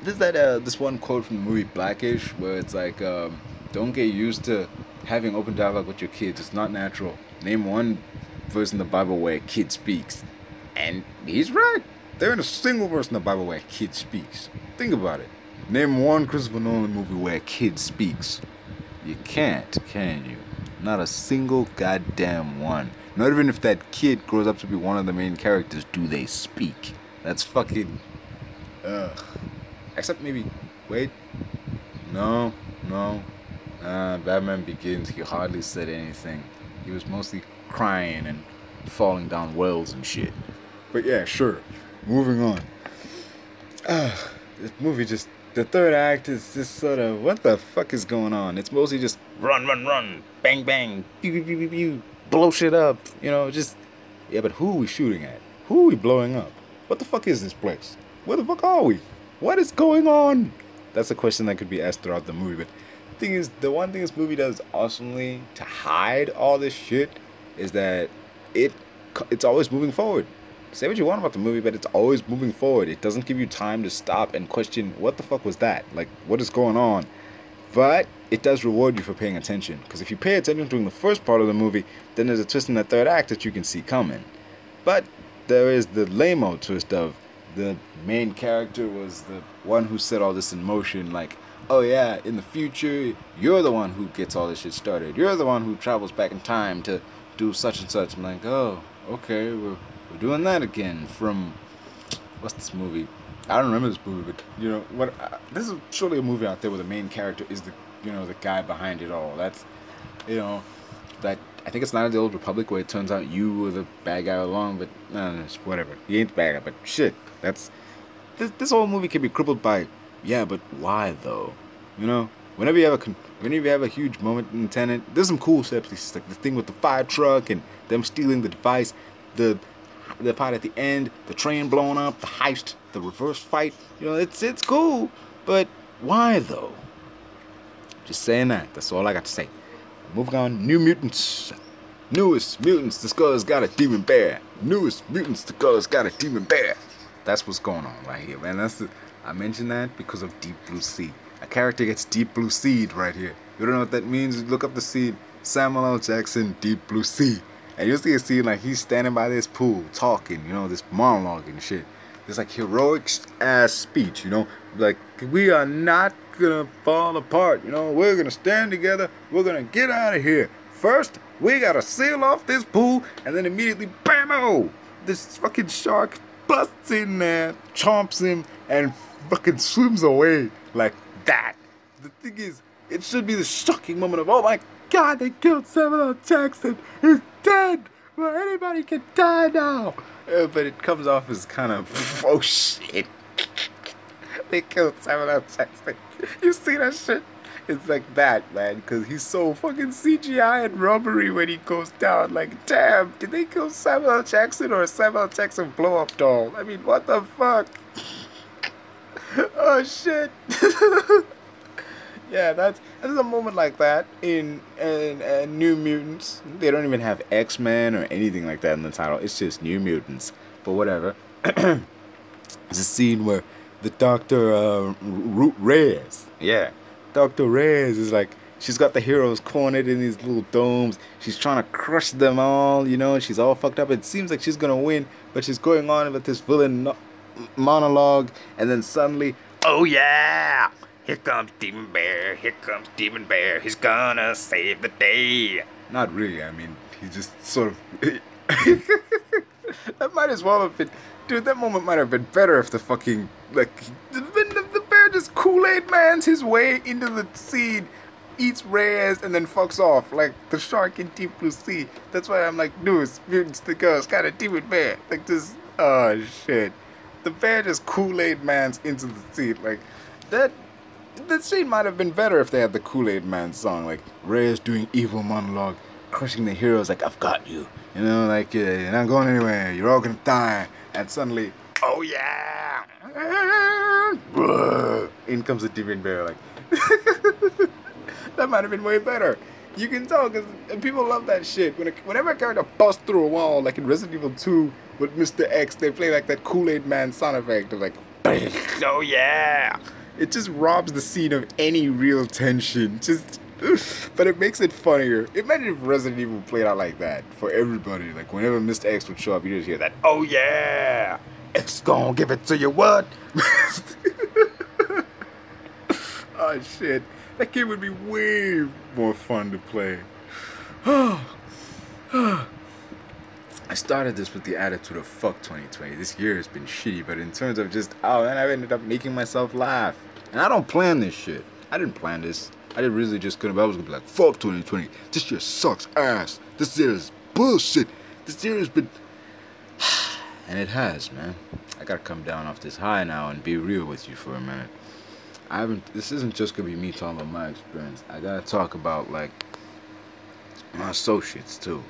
there's that uh, this one quote from the movie Blackish where it's like, um, "Don't get used to having open dialogue with your kids. It's not natural." Name one verse in the Bible where a kid speaks, and he's right. There ain't a single verse in the Bible where a kid speaks. Think about it. Name one Christopher Nolan movie where a kid speaks. You can't, can you? Not a single goddamn one. Not even if that kid grows up to be one of the main characters, do they speak? That's fucking. Ugh. Except maybe, wait, no, no. Uh, Batman Begins, he hardly said anything. He was mostly crying and falling down wells and shit. But yeah, sure. Moving on. Uh, this movie just the third act is just sort of what the fuck is going on? It's mostly just run, run, run, bang, bang, pew, pew, pew, pew, pew, blow shit up. You know, just yeah. But who are we shooting at? Who are we blowing up? What the fuck is this place? Where the fuck are we? What is going on? That's a question that could be asked throughout the movie. But the thing is, the one thing this movie does awesomely to hide all this shit is that it it's always moving forward. Say what you want about the movie, but it's always moving forward. It doesn't give you time to stop and question what the fuck was that? Like, what is going on? But it does reward you for paying attention. Because if you pay attention during the first part of the movie, then there's a twist in the third act that you can see coming. But there is the lame twist of the main character was the one who set all this in motion. Like, oh yeah, in the future, you're the one who gets all this shit started. You're the one who travels back in time to do such and such. I'm like, oh, okay, we're we're doing that again from what's this movie? I don't remember this movie, but you know what? Uh, this is surely a movie out there where the main character is the you know the guy behind it all. That's you know that I think it's not the old Republic where it turns out you were the bad guy along, but no, no, whatever. He ain't the bad guy, but shit, that's this. This whole movie can be crippled by yeah, but why though? You know, whenever you have a whenever you have a huge moment in Tenet, there's some cool steps. Like the thing with the fire truck and them stealing the device, the the part at the end, the train blowing up, the heist, the reverse fight. You know, it's it's cool, but why though? Just saying that. That's all I got to say. Moving on, New Mutants. Newest mutants discover's got a demon bear. Newest mutants discover's got a demon bear. That's what's going on right here, man. That's the, I mentioned that because of Deep Blue Sea. A character gets Deep Blue Seed right here. You don't know what that means? Look up the seed. Samuel L. Jackson, Deep Blue Sea. And you'll see a scene like he's standing by this pool talking, you know, this monologue and shit. This like heroic ass speech, you know, like we are not gonna fall apart, you know, we're gonna stand together, we're gonna get out of here. First, we gotta seal off this pool, and then immediately, bam! Oh, this fucking shark busts in there, chomps him, and fucking swims away like that. The thing is, it should be the shocking moment of, oh my god, they killed Samuel. Jackson. He's dead. Well, anybody can die now. Uh, but it comes off as kind of, oh shit. they killed Samuel. Jackson. You see that shit? It's like that, man, because he's so fucking CGI and rubbery when he goes down. Like, damn, did they kill Samuel. Jackson or Samuel. Jackson blow up doll? I mean, what the fuck? oh shit. yeah, that's there's a moment like that in, in, in New Mutants. They don't even have X Men or anything like that in the title. It's just New Mutants. But whatever. There's a scene where the Doctor uh, Reyes, yeah, Doctor Reyes is like she's got the heroes cornered in these little domes. She's trying to crush them all, you know. She's all fucked up. It seems like she's gonna win, but she's going on with this villain no- monologue, and then suddenly, oh yeah, here comes Demon Bear. Here comes Demon Bear. He's gonna save the day. Not really. I mean, he just sort of. that might as well have been. Dude, that moment might have been better if the fucking. Like. Just Kool Aid Mans his way into the seed, eats Reyes, and then fucks off. Like the shark in Deep Blue Sea. That's why I'm like, news, mutants, the girls, got a demon bear. Like, just. Oh, shit. The bear just Kool Aid Mans into the seed. Like, that the scene might have been better if they had the Kool-Aid Man song, like Reyes doing evil monologue, crushing the heroes, like I've got you, you know, like uh, you're not going anywhere, you're all gonna die, and suddenly, oh yeah, in comes the demon bear, like that might have been way better. You can tell because people love that shit. When a, whenever a character busts through a wall, like in Resident Evil 2 with Mr. X, they play like that Kool-Aid Man sound effect of like, oh yeah it just robs the scene of any real tension. Just, but it makes it funnier. Imagine if Resident Evil played out like that for everybody. Like whenever Mr. X would show up, you just hear that. Oh yeah, X gonna give it to you. What? oh shit, that game would be way more fun to play. I started this with the attitude of fuck 2020. This year has been shitty, but in terms of just, oh man, I've ended up making myself laugh. And I don't plan this shit. I didn't plan this. I didn't really just gonna, I was gonna be like, fuck 2020. This year sucks ass. This year is bullshit. This year has been. and it has, man. I gotta come down off this high now and be real with you for a minute. I haven't, this isn't just gonna be me talking about my experience. I gotta talk about, like, my associates too.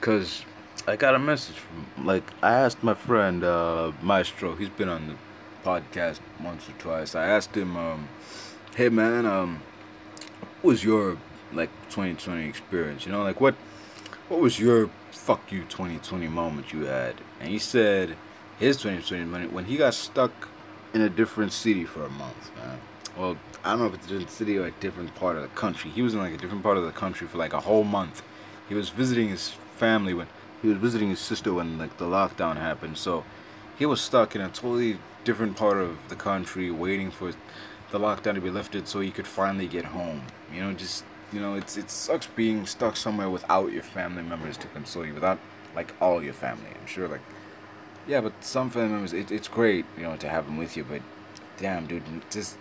Because I got a message from, like, I asked my friend, uh, Maestro, he's been on the podcast once or twice. I asked him, um, "Hey man, um, what was your like 2020 experience? You know, like what what was your fuck you 2020 moment you had?" And he said his 2020 moment when he got stuck in a different city for a month, man. Well, I don't know if it's a different city or a different part of the country. He was in like a different part of the country for like a whole month. He was visiting his family when he was visiting his sister when like the lockdown happened. So he was stuck in a totally different part of the country, waiting for the lockdown to be lifted so he could finally get home. You know, just you know, it's it sucks being stuck somewhere without your family members to console you, without like all your family. I'm sure, like, yeah, but some family members, it, it's great, you know, to have them with you. But damn, dude, just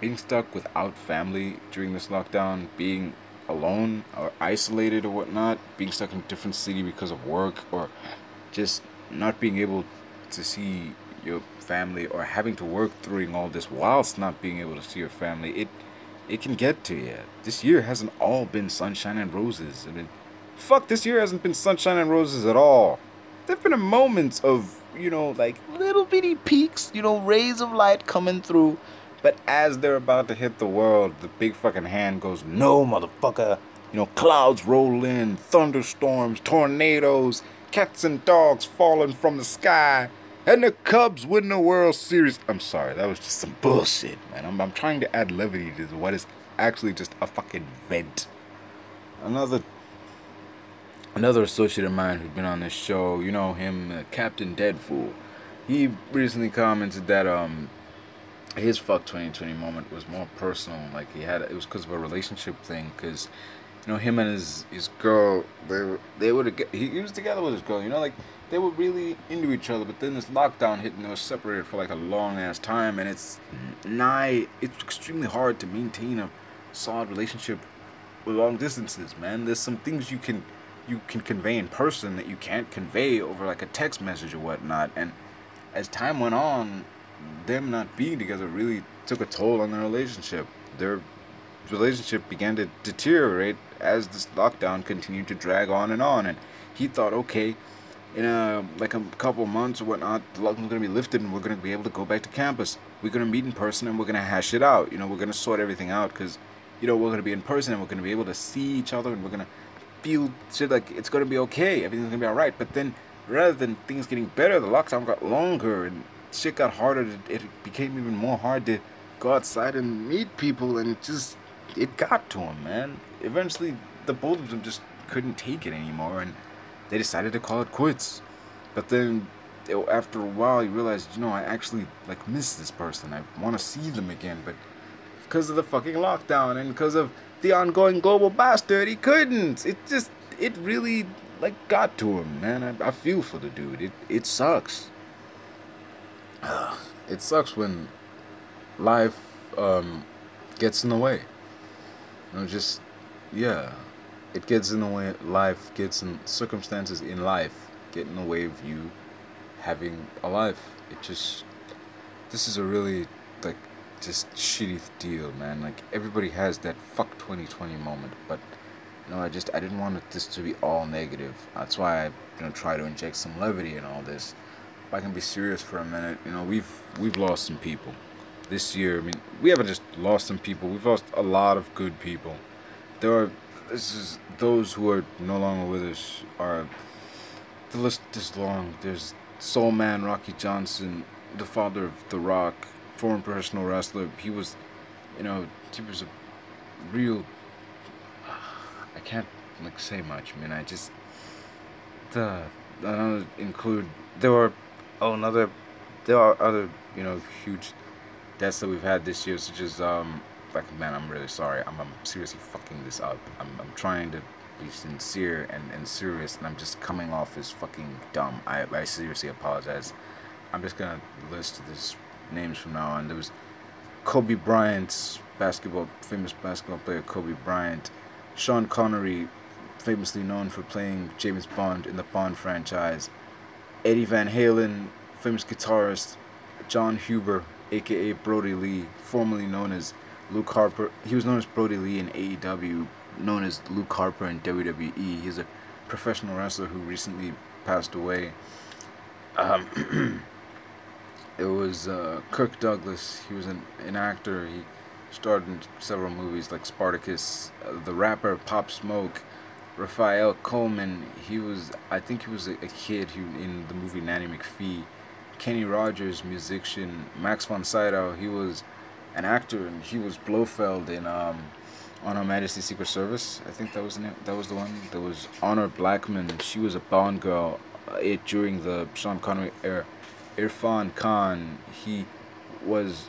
being stuck without family during this lockdown, being alone or isolated or whatnot, being stuck in a different city because of work, or just not being able to see your family or having to work during all this whilst not being able to see your family, it it can get to you. This year hasn't all been sunshine and roses. I mean, fuck, this year hasn't been sunshine and roses at all. There've been moments of, you know, like little bitty peaks, you know, rays of light coming through. But as they're about to hit the world, the big fucking hand goes, no, motherfucker. You know, clouds roll in, thunderstorms, tornadoes, cats and dogs falling from the sky. And the Cubs win the World Series. I'm sorry, that was just some bullshit, man. I'm, I'm trying to add levity to what is actually just a fucking vent. Another another associate of mine who's been on this show, you know him, uh, Captain Deadfool. He recently commented that um his fuck 2020 moment was more personal. Like he had it was because of a relationship thing. Because you know him and his his girl, they were they would he, he was together with his girl. You know like they were really into each other, but then this lockdown hit and they were separated for like a long ass time, and it's nigh, it's extremely hard to maintain a solid relationship with long distances, man. There's some things you can you can convey in person that you can't convey over like a text message or whatnot, and as time went on, them not being together really took a toll on their relationship. Their relationship began to deteriorate as this lockdown continued to drag on and on, and he thought, okay in a like a couple months or whatnot, the lockdown's gonna be lifted and we're gonna be able to go back to campus. We're gonna meet in person and we're gonna hash it out. You know, we're gonna sort everything out because, you know, we're gonna be in person and we're gonna be able to see each other and we're gonna feel shit like it's gonna be okay. Everything's gonna be alright. But then, rather than things getting better, the lockdown got longer and shit got harder. It became even more hard to go outside and meet people and it just it got to him, man. Eventually, the both of them just couldn't take it anymore and they decided to call it quits. But then after a while, you realized, you know, I actually like miss this person. I want to see them again, but because of the fucking lockdown and because of the ongoing global bastard, he couldn't. It just, it really like got to him, man. I, I feel for the dude. It it sucks. it sucks when life um, gets in the way. You know, just yeah it gets in the way life gets in circumstances in life get in the way of you having a life it just this is a really like just shitty deal man. Like everybody has that fuck 2020 moment but you know i just i didn't want this to be all negative. That's why i you know try to inject some levity in all this. If i can be serious for a minute you know we've we've lost some people. This year i mean we haven't just lost some people we've lost a lot of good people. There are this is those who are no longer with us are the list is long. There's Soul Man Rocky Johnson, the father of The Rock, former professional wrestler. He was, you know, he was a real. I can't like say much, man. I just the another include there were oh another there are other you know huge deaths that we've had this year, such as um like, man, I'm really sorry. I'm, I'm seriously fucking this up. I'm, I'm trying to be sincere and, and serious, and I'm just coming off as fucking dumb. I, I seriously apologize. I'm just gonna list these names from now on. There was Kobe Bryant, basketball, famous basketball player Kobe Bryant, Sean Connery, famously known for playing James Bond in the Bond franchise, Eddie Van Halen, famous guitarist, Jon Huber, aka Brodie Lee, formerly known as Luke Harper. He was known as Brodie Lee in AEW, known as Luke Harper in WWE. He's a professional wrestler who recently passed away. Um, it was uh, Kirk Douglas. He was an, an actor. He starred in several movies like Spartacus. Uh, the rapper Pop Smoke. Raphael Coleman. He was, I think he was a, a kid who in the movie Nanny McPhee. Kenny Rogers, musician. Max von Sydow. He was an actor, and he was Blofeld in um, On Her Majesty's Secret Service. I think that was the name, that was the one. There was Honor Blackman. She was a Bond girl uh, it during the Sean Connery era. Irrfan Khan, he was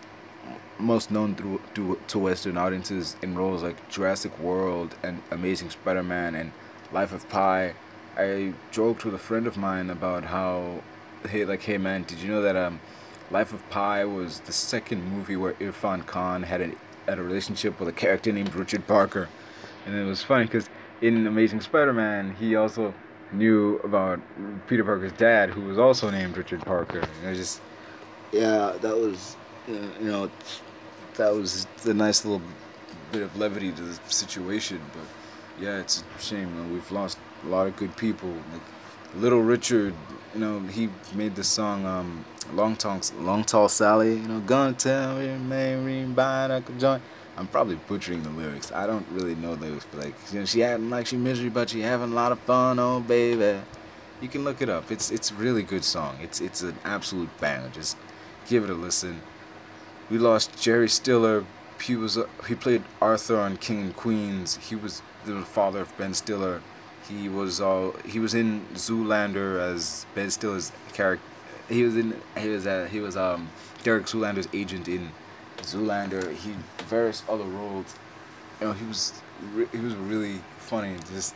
most known through, through to Western audiences in roles like Jurassic World and Amazing Spider-Man and Life of Pi. I joked with a friend of mine about how, hey, like, hey man, did you know that um, Life of Pi was the second movie where Irrfan Khan had a had a relationship with a character named Richard Parker, and it was funny because in Amazing Spider-Man he also knew about Peter Parker's dad, who was also named Richard Parker. And was just yeah, that was you know that was the nice little bit of levity to the situation. But yeah, it's a shame. You know, we've lost a lot of good people. Like Little Richard, you know, he made the song um, "Long Tall Long Tall Sally." You know, tell your man ring buying a joint. I'm probably butchering the lyrics. I don't really know lyrics, but like, you know, she acting like she misery, but she having a lot of fun, oh baby. You can look it up. It's it's a really good song. It's it's an absolute banger. Just give it a listen. We lost Jerry Stiller. He was uh, he played Arthur on King and Queens. He was the father of Ben Stiller. He was all he was in Zoolander as Ben Stiller's character. He was in he was uh, he was um Derek Zoolander's agent in Zoolander. He various other roles. You know he was he was really funny. Just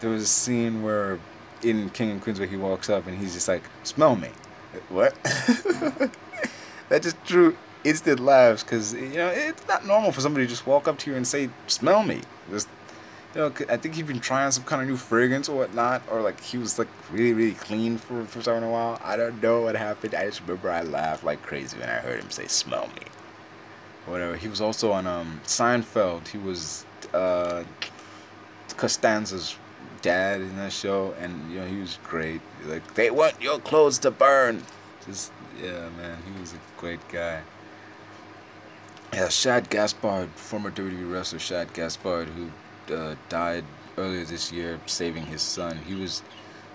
there was a scene where in King and Queens where he walks up and he's just like, "Smell me." What? that just drew instant laughs because you know it's not normal for somebody to just walk up to you and say, "Smell me." Just you know, I think he'd been trying some kind of new fragrance or whatnot, or like he was like really really clean for for some a while. I don't know what happened. I just remember I laughed like crazy when I heard him say, "Smell me." Whatever. He was also on um Seinfeld. He was uh Costanza's dad in that show, and you know he was great. Like they want your clothes to burn. Just yeah, man, he was a great guy. Yeah, Shad Gaspard, former WWE wrestler Shad Gaspard, who uh, died earlier this year, saving his son. He was,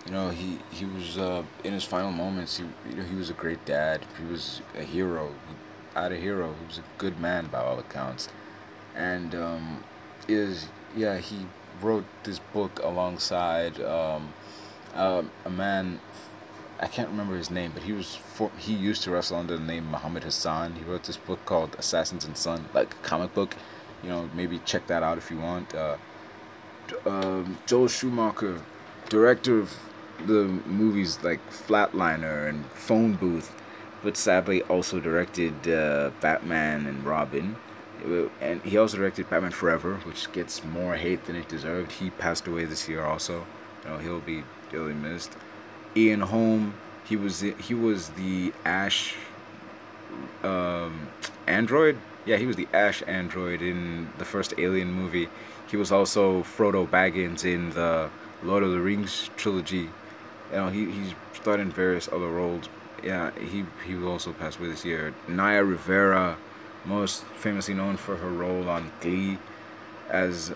you know, he he was uh, in his final moments. He you know he was a great dad. He was a hero. He had a hero. He was a good man by all accounts, and um, is yeah he wrote this book alongside um, uh, a man I can't remember his name, but he was for, he used to wrestle under the name Muhammad Hassan. He wrote this book called Assassins and Son, like a comic book. You know, maybe check that out if you want. Uh, um, Joel Schumacher, director of the movies like Flatliner and Phone Booth, but sadly also directed uh, Batman and Robin. And he also directed Batman Forever, which gets more hate than it deserved. He passed away this year also. You know, he'll be dearly missed. Ian Holm. He was he was the Ash um, android. Yeah, he was the Ash android in the first Alien movie. He was also Frodo Baggins in the Lord of the Rings trilogy. You know, he he's starred in various other roles. Yeah, he he also passed away this year. Naya Rivera, most famously known for her role on Glee, as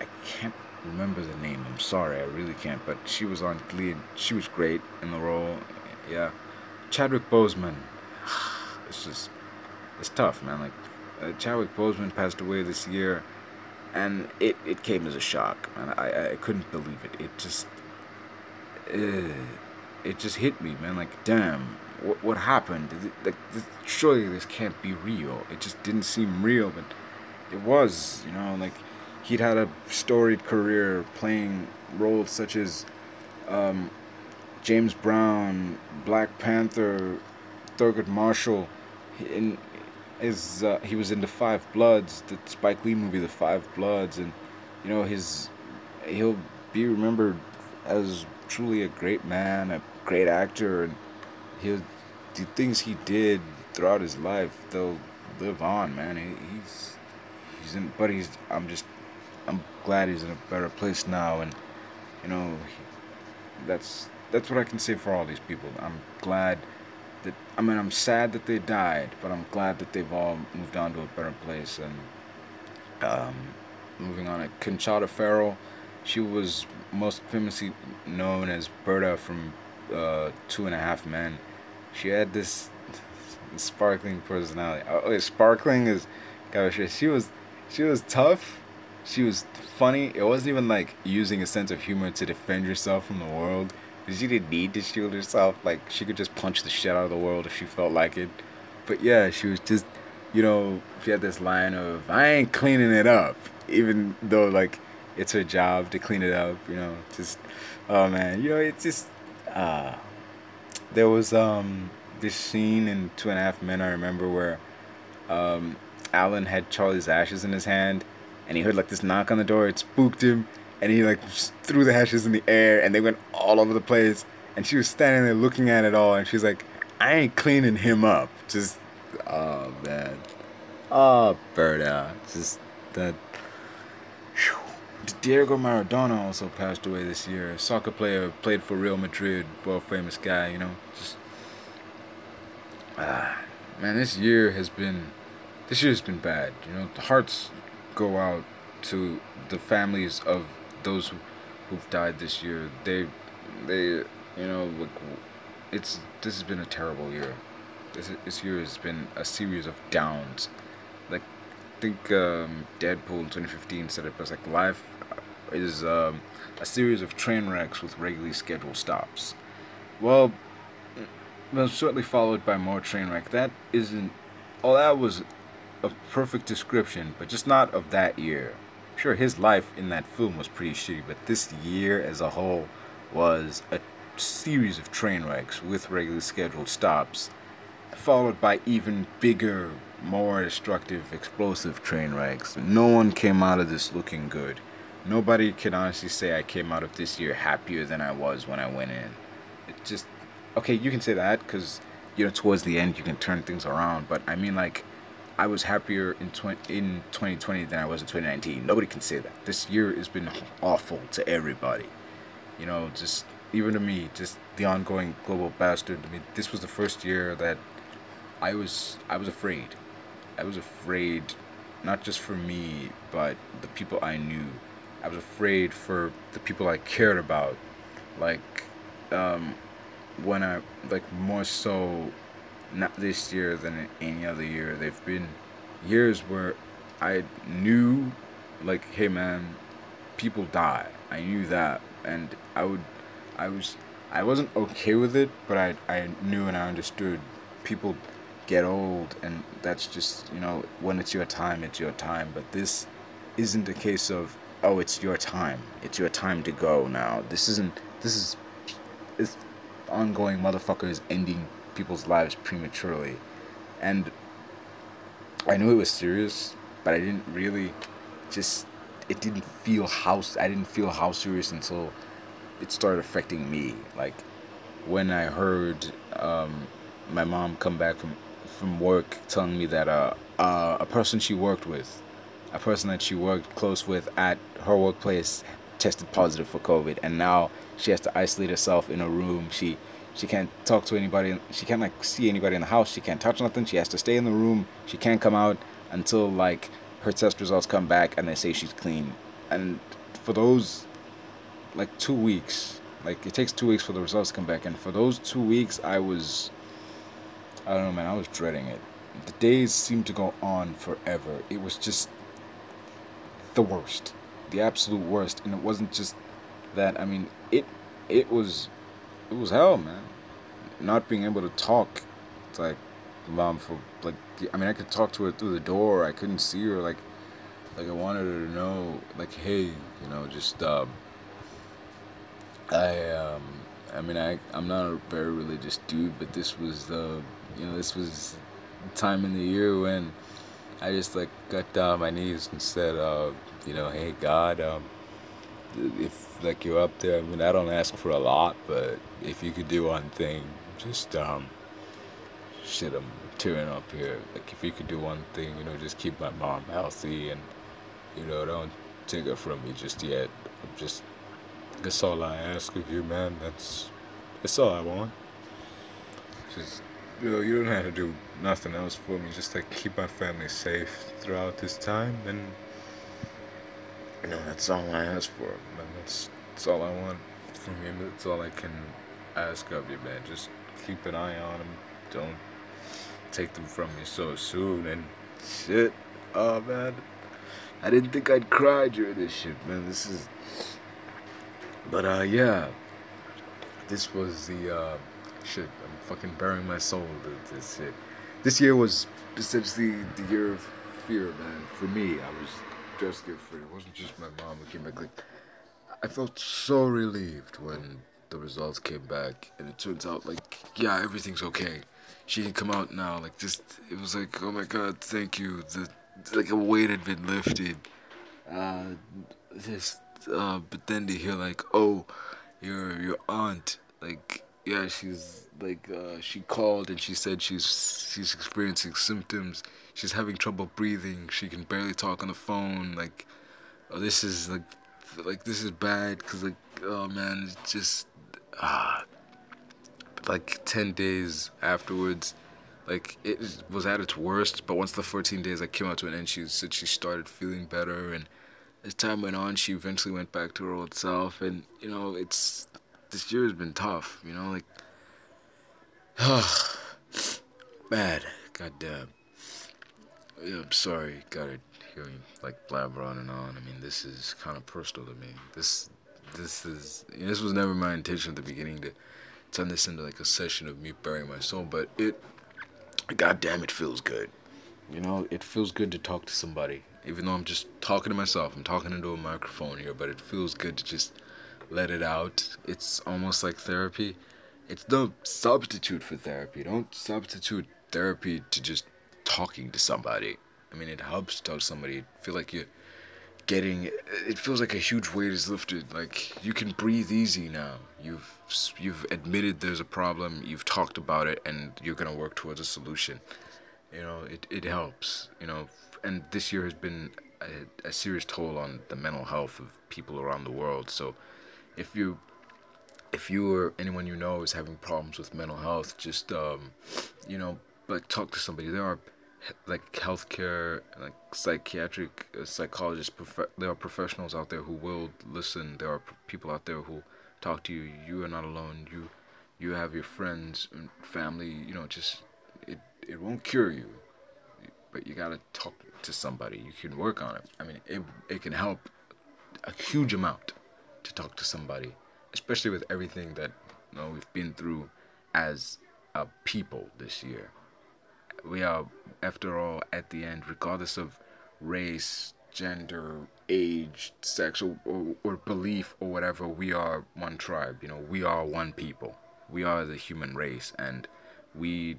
I can't remember the name. I'm sorry, I really can't. But she was on Glee. She was great in the role. Yeah, Chadwick Boseman. It's just, it's tough, man. Like, uh, Chadwick Boseman passed away this year, and it it came as a shock, man. I I couldn't believe it. It just, it just hit me, man. Like, damn, what what happened? Like, surely this can't be real. It just didn't seem real, but it was. You know, like he'd had a storied career playing roles such as um, James Brown, Black Panther, Thurgood Marshall. In his uh, he was in the Five Bloods, the Spike Lee movie, The Five Bloods, and you know his he'll be remembered as truly a great man, a great actor, and he'll the things he did throughout his life they'll live on, man. He, he's he's in, but he's I'm just I'm glad he's in a better place now, and you know, that's that's what I can say for all these people. I'm glad that I mean I'm sad that they died, but I'm glad that they've all moved on to a better place. And um, moving on, at Conchata Ferrell, she was most famously known as Berta from uh, Two and a Half Men. She had this sparkling personality. Oh, sparkling is, gosh, she was she was tough she was funny. It wasn't even like using a sense of humor to defend yourself from the world. she didn't need to shield herself. Like she could just punch the shit out of the world if she felt like it. But yeah, she was just, you know, she had this line of "I ain't cleaning it up," even though like it's her job to clean it up. You know, just oh man, you know, it's just uh there was um this scene in Two and a Half Men I remember where um Alan had Charlie's ashes in his hand and he heard like this knock on the door. It spooked him and he like threw the ashes in the air and they went all over the place and she was standing there looking at it all and she's like i ain't cleaning him up just oh man oh Berta just that. Diego Maradona also passed away this year. A Soccer player, played for Real Madrid, world famous guy. You know, just ah, man, this year has been, this year has been bad. You know, the hearts go out to the families of those who, who've died this year, they, they, you know, like, it's this has been a terrible year. This this year has been a series of downs. Like, I think um, Deadpool 2015 said it best. Like, life is um, a series of train wrecks with regularly scheduled stops. Well, well, certainly followed by more train wreck. That isn't. Oh, that was a perfect description, but just not of that year sure his life in that film was pretty shitty, but this year as a whole was a series of train wrecks with regularly scheduled stops, followed by even bigger, more destructive, explosive train wrecks. No one came out of this looking good. Nobody can honestly say I came out of this year happier than I was when I went in. It just okay, you can say that because you know towards the end you can turn things around, but I mean like I was happier in 20, in 2020 than I was in 2019. Nobody can say that. This year has been awful to everybody. You know, just even to me, just the ongoing global bastard. I mean, this was the first year that I was I was afraid. I was afraid not just for me, but the people I knew. I was afraid for the people I cared about. Like um when I like more so not this year than any other year. They've been years where I knew, like, hey man, people die. I knew that, and I would, I was, I wasn't okay with it, but I, I knew and I understood. People get old, and that's just you know when it's your time, it's your time. But this isn't a case of oh, it's your time. It's your time to go now. This isn't. This is. It's ongoing motherfuckers ending people's lives prematurely. And I knew it was serious, but I didn't really just it didn't feel how I didn't feel how serious until it started affecting me. Like when I heard um, my mom come back from from work telling me that uh, uh, a person she worked with, a person that she worked close with at her workplace, tested positive for COVID, and now she has to isolate herself in a room. She she can't talk to anybody. She can't like see anybody in the house. She can't touch nothing. She has to stay in the room. She can't come out until like her test results come back and they say she's clean. And for those like two weeks, like it takes two weeks for the results to come back. And for those two weeks, I was, I don't know, man. I was dreading it. The days seemed to go on forever. It was just the worst, the absolute worst. And it wasn't just that. I mean, it it was it was hell, man. Not being able to talk, it's like mom for like I mean I could talk to her through the door. I couldn't see her like like I wanted her to know like hey you know just um I um I mean I I'm not a very religious dude but this was the you know this was time in the year when I just like got down on my knees and said uh you know hey God um if like you're up there, I mean, I don't ask for a lot, but if you could do one thing, just um, shit, I'm tearing up here. Like if you could do one thing, you know, just keep my mom healthy and you know, don't take her from me just yet. I'm just that's all I ask of you, man. That's that's all I want. Just you know, you don't have to do nothing else for me. Just like keep my family safe throughout this time and you know, that's all I ask for, man. That's, that's all I want from you. That's all I can ask of you, man. Just keep an eye on them. Don't take them from me so soon. And shit, oh man, I didn't think I'd cry during this shit, man. This is, but uh, yeah. this was the uh, shit. I'm fucking burying my soul. With this shit. This year was essentially the year of fear, man. For me, I was just for it. It wasn't just my mom who came back. Like, I felt so relieved when the results came back, and it turns out like, yeah, everything's okay. She can come out now. Like, just it was like, oh my god, thank you. The like a weight had been lifted. Uh, just uh, but then to hear like, oh, your your aunt, like, yeah, she's like, uh, she called and she said she's she's experiencing symptoms. She's having trouble breathing. She can barely talk on the phone. Like, oh, this is like, like this is bad. Cause like, oh man, it's just ah. Like ten days afterwards, like it was at its worst. But once the 14 days like came out to an end, she said she started feeling better, and as time went on, she eventually went back to her old self. And you know, it's this year has been tough. You know, like, bad. God damn. Yeah, I'm sorry. Gotta hear me like blabber on and on. I mean, this is kind of personal to me. This, this is. You know, this was never my intention at the beginning to turn this into like a session of me burying my soul, but it God damn, it feels good. You know, it feels good to talk to somebody. Even though I'm just talking to myself, I'm talking into a microphone here, but it feels good to just let it out. It's almost like therapy. It's no substitute for therapy. Don't substitute therapy to just talking to somebody. I mean, it helps to talk to somebody. Feel like you're getting. It feels like a huge weight is lifted. Like you can breathe easy now. You've you've admitted there's a problem. You've talked about it, and you're gonna work towards a solution. You know, it it helps. You know, and this year has been a, a serious toll on the mental health of people around the world. So, if you if you or anyone you know is having problems with mental health, just um, you know, like talk to somebody. There are like healthcare, like psychiatric uh, psychologists. Prof- there are professionals out there who will listen. There are people out there who talk to you. You are not alone. You you have your friends and family. You know, just it it won't cure you, but you gotta talk to somebody. You can work on it. I mean, it it can help a huge amount to talk to somebody, especially with everything that you know we've been through as a people this year. We are, after all, at the end, regardless of race, gender, age, sex, or, or, or, belief, or whatever, we are one tribe. You know, we are one people. We are the human race, and we,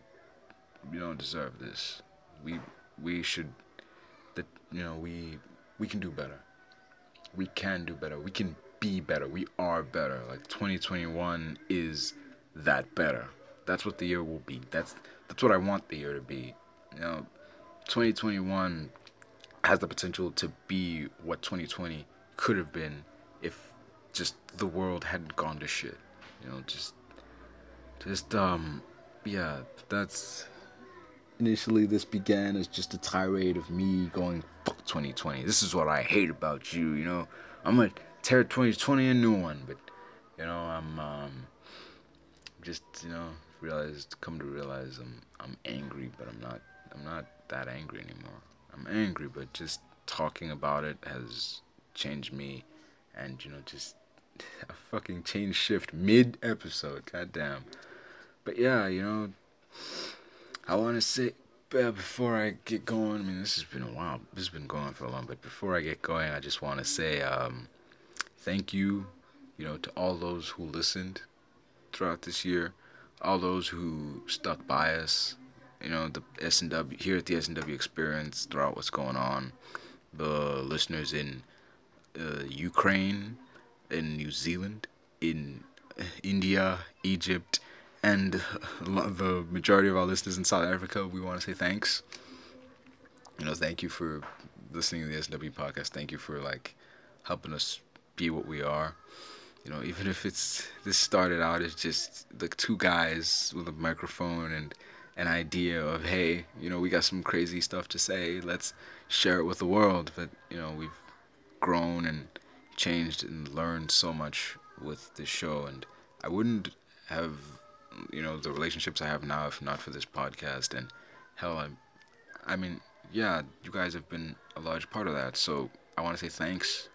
you know, deserve this. We we should, that you know, we we can do better. We can do better. We can be better. We are better. Like 2021 is that better. That's what the year will be. That's that's what I want the year to be. You know, 2021 has the potential to be what 2020 could have been if just the world hadn't gone to shit. You know, just just um yeah, that's initially this began as just a tirade of me going fuck 2020. This is what I hate about you, you know. I'm gonna tear 2020 a new one, but you know, I'm um just, you know, realized come to realize I'm I'm angry, but I'm not I'm not that angry anymore. I'm angry, but just talking about it has changed me, and you know, just a fucking change shift mid episode. Goddamn. But yeah, you know, I want to say uh, before I get going. I mean, this has been a while. This has been going for a long. But before I get going, I just want to say um, thank you, you know, to all those who listened throughout this year, all those who stuck by us, you know the S and W here at the S and W experience throughout what's going on. The listeners in uh, Ukraine, in New Zealand, in India, Egypt, and the majority of our listeners in South Africa, we want to say thanks. You know, thank you for listening to the SW podcast. Thank you for like helping us be what we are. You know, even if it's this started out as just like two guys with a microphone and an idea of hey you know we got some crazy stuff to say let's share it with the world but you know we've grown and changed and learned so much with this show and i wouldn't have you know the relationships i have now if not for this podcast and hell I'm. i mean yeah you guys have been a large part of that so i want to say thanks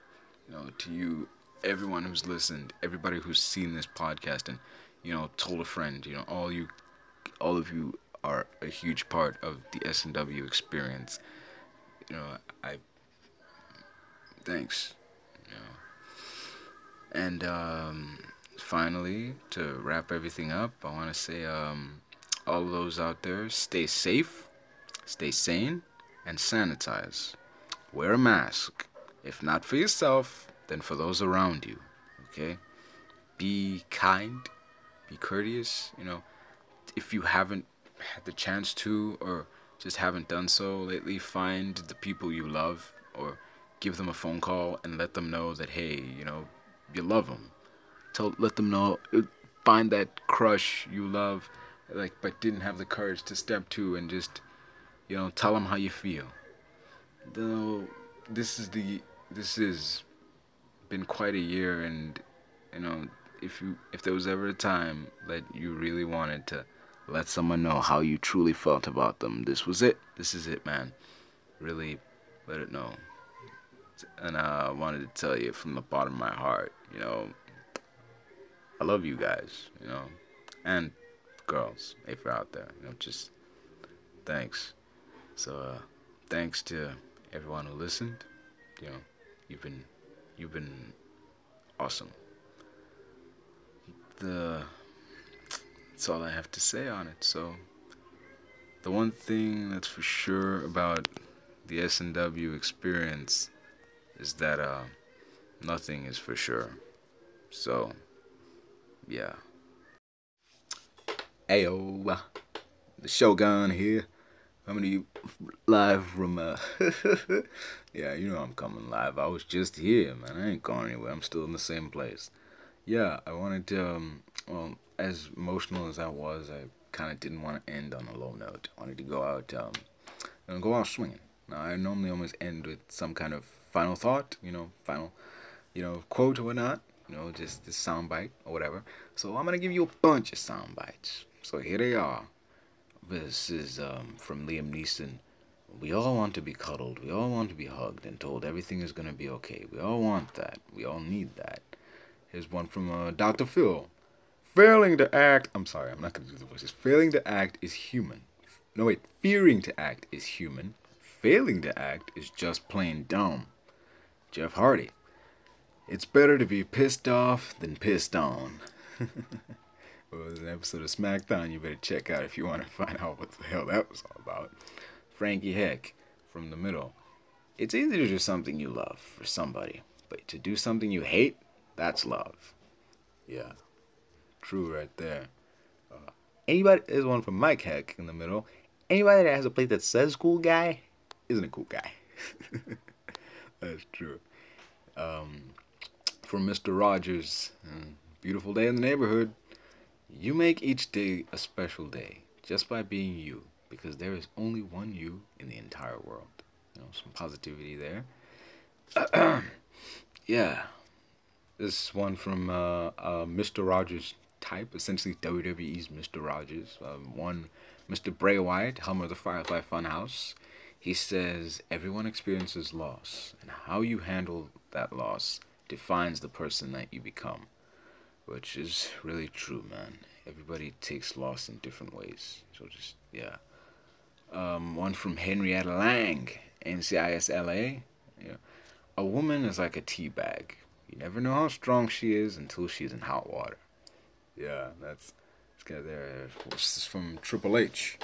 you know to you everyone who's listened everybody who's seen this podcast and you know, told a friend. You know, all you, all of you are a huge part of the S and W experience. You know, I. Thanks. You know. And um, finally, to wrap everything up, I want to say, um, all those out there, stay safe, stay sane, and sanitize. Wear a mask. If not for yourself, then for those around you. Okay? Be kind, be courteous. You know, if you haven't had the chance to, or just haven't done so lately, find the people you love, or give them a phone call and let them know that, hey, you know, you love them. Tell, let them know, uh, find that crush you love, like, but didn't have the courage to step to and just, you know, tell them how you feel. Though this is the this has been quite a year, and you know, if you if there was ever a time that you really wanted to let someone know how you truly felt about them, this was it. This is it, man. Really, let it know. And I wanted to tell you from the bottom of my heart, you know, I love you guys, you know, and girls, if you're out there, you know, just thanks. So, uh, thanks to everyone who listened. You know, you've been you've been awesome. The that's all I have to say on it. So the one thing that's for sure about the S&W experience is that uh, nothing is for sure. So yeah. Ayo, the Shogun here. Coming to you live from, uh, yeah, you know I'm coming live. I was just here, man. I ain't going anywhere. I'm still in the same place. Yeah, I wanted to, um, well, as emotional as I was, I kind of didn't want to end on a low note. I wanted to go out, um, and go out swinging. Now, I normally always end with some kind of final thought, you know, final, you know, quote or whatnot, you know, just this sound bite or whatever. So I'm going to give you a bunch of sound bites. So here they are. This is um, from Liam Neeson. We all want to be cuddled. We all want to be hugged and told everything is going to be okay. We all want that. We all need that. Here's one from uh, Dr. Phil. Failing to act. I'm sorry, I'm not going to do the voices. Failing to act is human. No, wait. Fearing to act is human. Failing to act is just plain dumb. Jeff Hardy. It's better to be pissed off than pissed on. was an episode of SmackDown you better check out if you want to find out what the hell that was all about. Frankie Heck from the middle. It's easy to do something you love for somebody, but to do something you hate, that's love. Yeah, true right there. Uh, anybody, is one from Mike Heck in the middle. Anybody that has a plate that says cool guy isn't a cool guy. that's true. Um, from Mr. Rogers, uh, beautiful day in the neighborhood. You make each day a special day just by being you, because there is only one you in the entire world. You know, some positivity there. yeah, this one from uh, uh, Mr. Rogers type, essentially WWE's Mr. Rogers. Um, one, Mr. Bray Wyatt, helm of the Firefly Funhouse. He says everyone experiences loss, and how you handle that loss defines the person that you become which is really true, man. Everybody takes loss in different ways. So just yeah. Um, one from Henrietta Lang, NCISLA. Yeah. A woman is like a tea bag. You never know how strong she is until she's in hot water. Yeah, that's it's got there. This is from Triple H.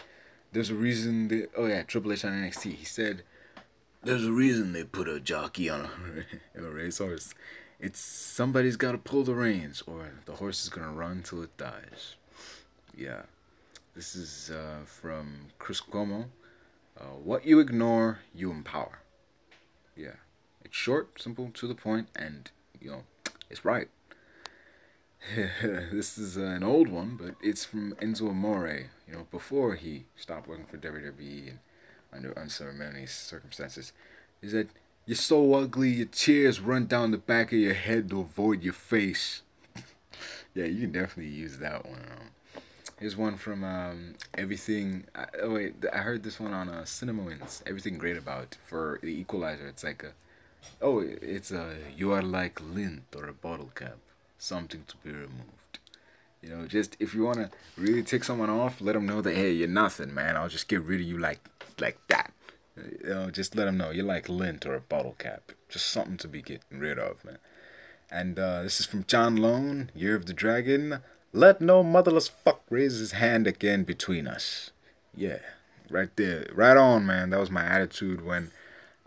There's a reason. They, oh yeah, Triple H on NXT. He said, "There's a reason they put a jockey on a, a racehorse." It's somebody's got to pull the reins, or the horse is gonna run till it dies. Yeah, this is uh, from Chris Cuomo. Uh, what you ignore, you empower. Yeah, it's short, simple, to the point, and you know, it's right. this is uh, an old one, but it's from Enzo Amore. You know, before he stopped working for WWE and under unceremonious circumstances, he said you're so ugly, your tears run down the back of your head to avoid your face. yeah, you can definitely use that one. Um, here's one from um, Everything. I, oh, wait, I heard this one on uh, Cinema Wins. Everything Great About for the Equalizer. It's like a. Oh, it's a. You are like lint or a bottle cap. Something to be removed. You know, just if you want to really tick someone off, let them know that hey, you're nothing, man. I'll just get rid of you like like that. You know, just let them know you're like lint or a bottle cap. Just something to be getting rid of, man. And uh, this is from John Lone, Year of the Dragon. Let no motherless fuck raise his hand again between us. Yeah, right there, right on, man. That was my attitude when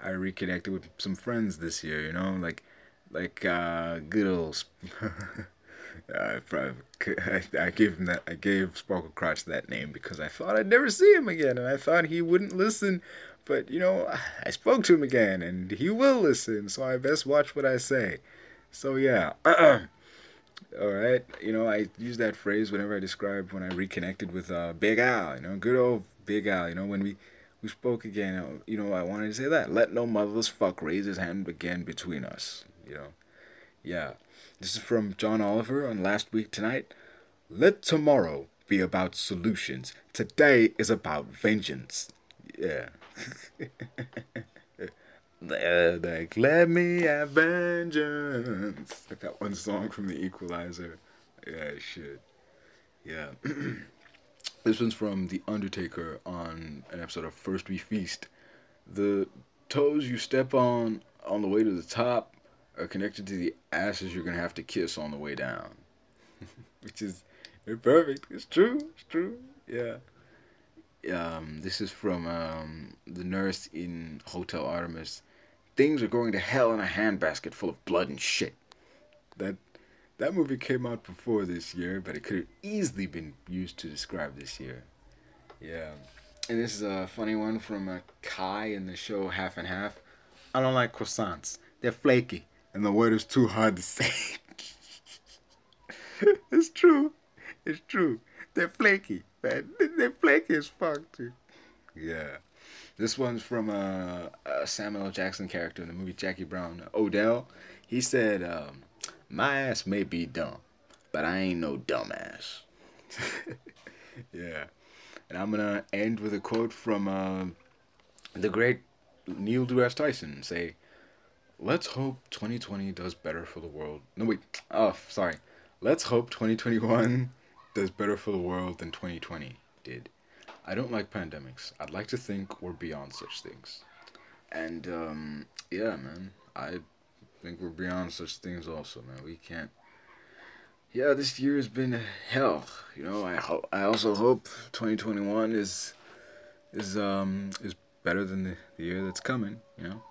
I reconnected with some friends this year. You know, like like uh, good old. I, I gave him that. I gave Sparkle Crotch that name because I thought I'd never see him again, and I thought he wouldn't listen. But you know, I spoke to him again, and he will listen. So I best watch what I say. So yeah. All right, you know, I use that phrase whenever I describe when I reconnected with uh, Big Al. You know, good old Big Al. You know, when we we spoke again. Uh, you know, I wanted to say that. Let no motherless fuck raise his hand again between us. You know, yeah. This is from John Oliver on Last Week Tonight. Let tomorrow be about solutions. Today is about vengeance. Yeah. like, let me have vengeance. Like that one song from The Equalizer. Yeah, shit. Yeah. this one's from The Undertaker on an episode of First We Feast. The toes you step on on the way to the top are connected to the asses you're gonna have to kiss on the way down. Which is perfect. It's true. It's true. Yeah. Um, this is from um, the nurse in Hotel Artemis. Things are going to hell in a handbasket full of blood and shit. That that movie came out before this year, but it could have easily been used to describe this year. Yeah. And this is a funny one from uh, Kai in the show Half and Half. I don't like croissants. They're flaky and the word is too hard to say. it's true. It's true. They're flaky, man. They're flaky as fuck, dude. Yeah. This one's from a, a Samuel Jackson character in the movie Jackie Brown. Ordell. He said, um, "My ass may be dumb, but I ain't no dumbass." yeah. And I'm gonna end with a quote from uh, the great Neil deGrasse Tyson. Say, let's hope 2020 does better for the world. No, wait. Oh, sorry. Let's hope 2021 does better for the world than 2020 did. I don't like pandemics. I'd like to think we're beyond such things. And, um, yeah, man. I think we're beyond such things also, man. We can't. Yeah, this year has been hell. You know, I hope. I also hope 2021 is is um is better than the, the year that's coming. You know.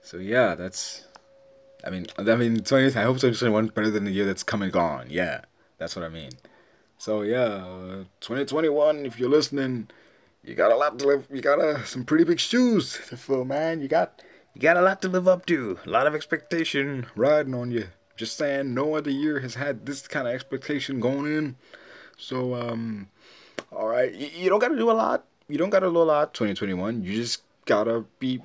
So yeah, that's. I mean, I mean, 20. I hope 2021 better than the year that's come and gone. Yeah, that's what I mean. So yeah, uh, 2021. If you're listening, you got a lot to live. You got uh, some pretty big shoes to fill, man. You got you got a lot to live up to. A lot of expectation riding on you. Just saying, no other year has had this kind of expectation going in. So um, all right, you, you don't got to do a lot. You don't got to do a lot. 2021. You just gotta be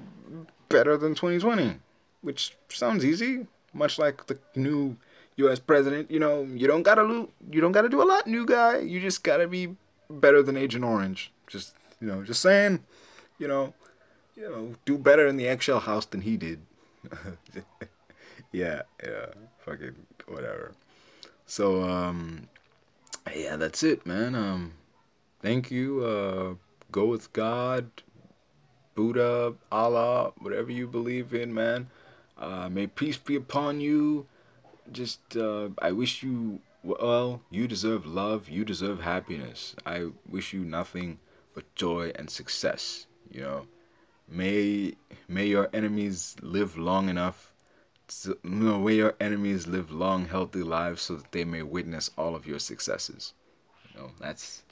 better than 2020, which sounds easy, much like the new U.S. president. You know, you don't gotta lo- you don't gotta do a lot, new guy. You just gotta be better than Agent Orange. Just you know, just saying, you know, you know, do better in the eggshell house than he did. yeah, yeah, fucking whatever. So um, yeah, that's it, man. Um, thank you. Uh, go with God. Buddha, Allah, whatever you believe in, man. Uh, may peace be upon you. Just, uh, I wish you well. You deserve love. You deserve happiness. I wish you nothing but joy and success. You know, may may your enemies live long enough. To, may your enemies live long, healthy lives so that they may witness all of your successes. You know, that's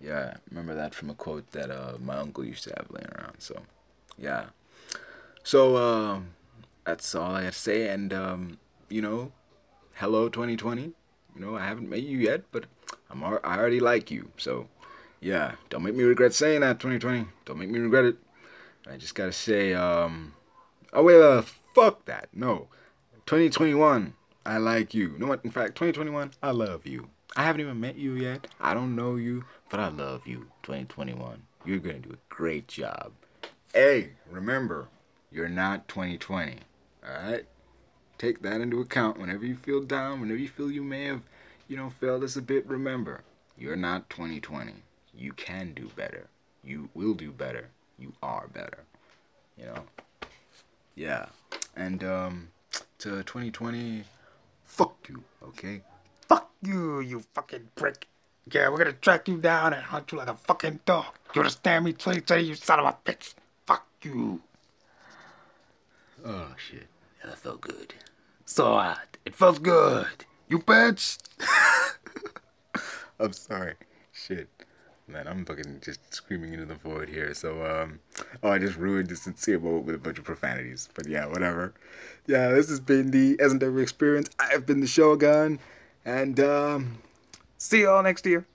yeah, remember that from a quote that uh, my uncle used to have laying around. So, yeah. So, uh, that's all I got to say. And, um, you know, hello 2020. You know, I haven't met you yet, but I'm I already like you. So, yeah, don't make me regret saying that 2020. Don't make me regret it. I just got to say, um, oh, wait, uh, fuck that. No. 2021, I like you. You know what? In fact, 2021, I love you. I haven't even met you yet. I don't know you, but I love you, 2021. You're to do a great job. Hey, remember, you're not 2020. All right? Take that into account whenever you feel down, whenever you feel you may have you don't feel this a bit, remember, you're not 2020. You can do better. You will do better. You are better. You know? Yeah. And um to 2020, fuck you, okay? Fuck you, you fucking prick. Yeah, we're gonna track you down and hunt you like a fucking dog. You understand me, 2020, you son of a bitch? Fuck you. Oh shit. Yeah, that felt good. So what? It felt good. You bitch. I'm sorry. Shit. Man, I'm fucking just screaming into the void here. So, um, oh, I just ruined this sincere moment with a bunch of profanities. But yeah, whatever. Yeah, this has been the As Experience. I have been the Shogun. And, um, see y'all next year.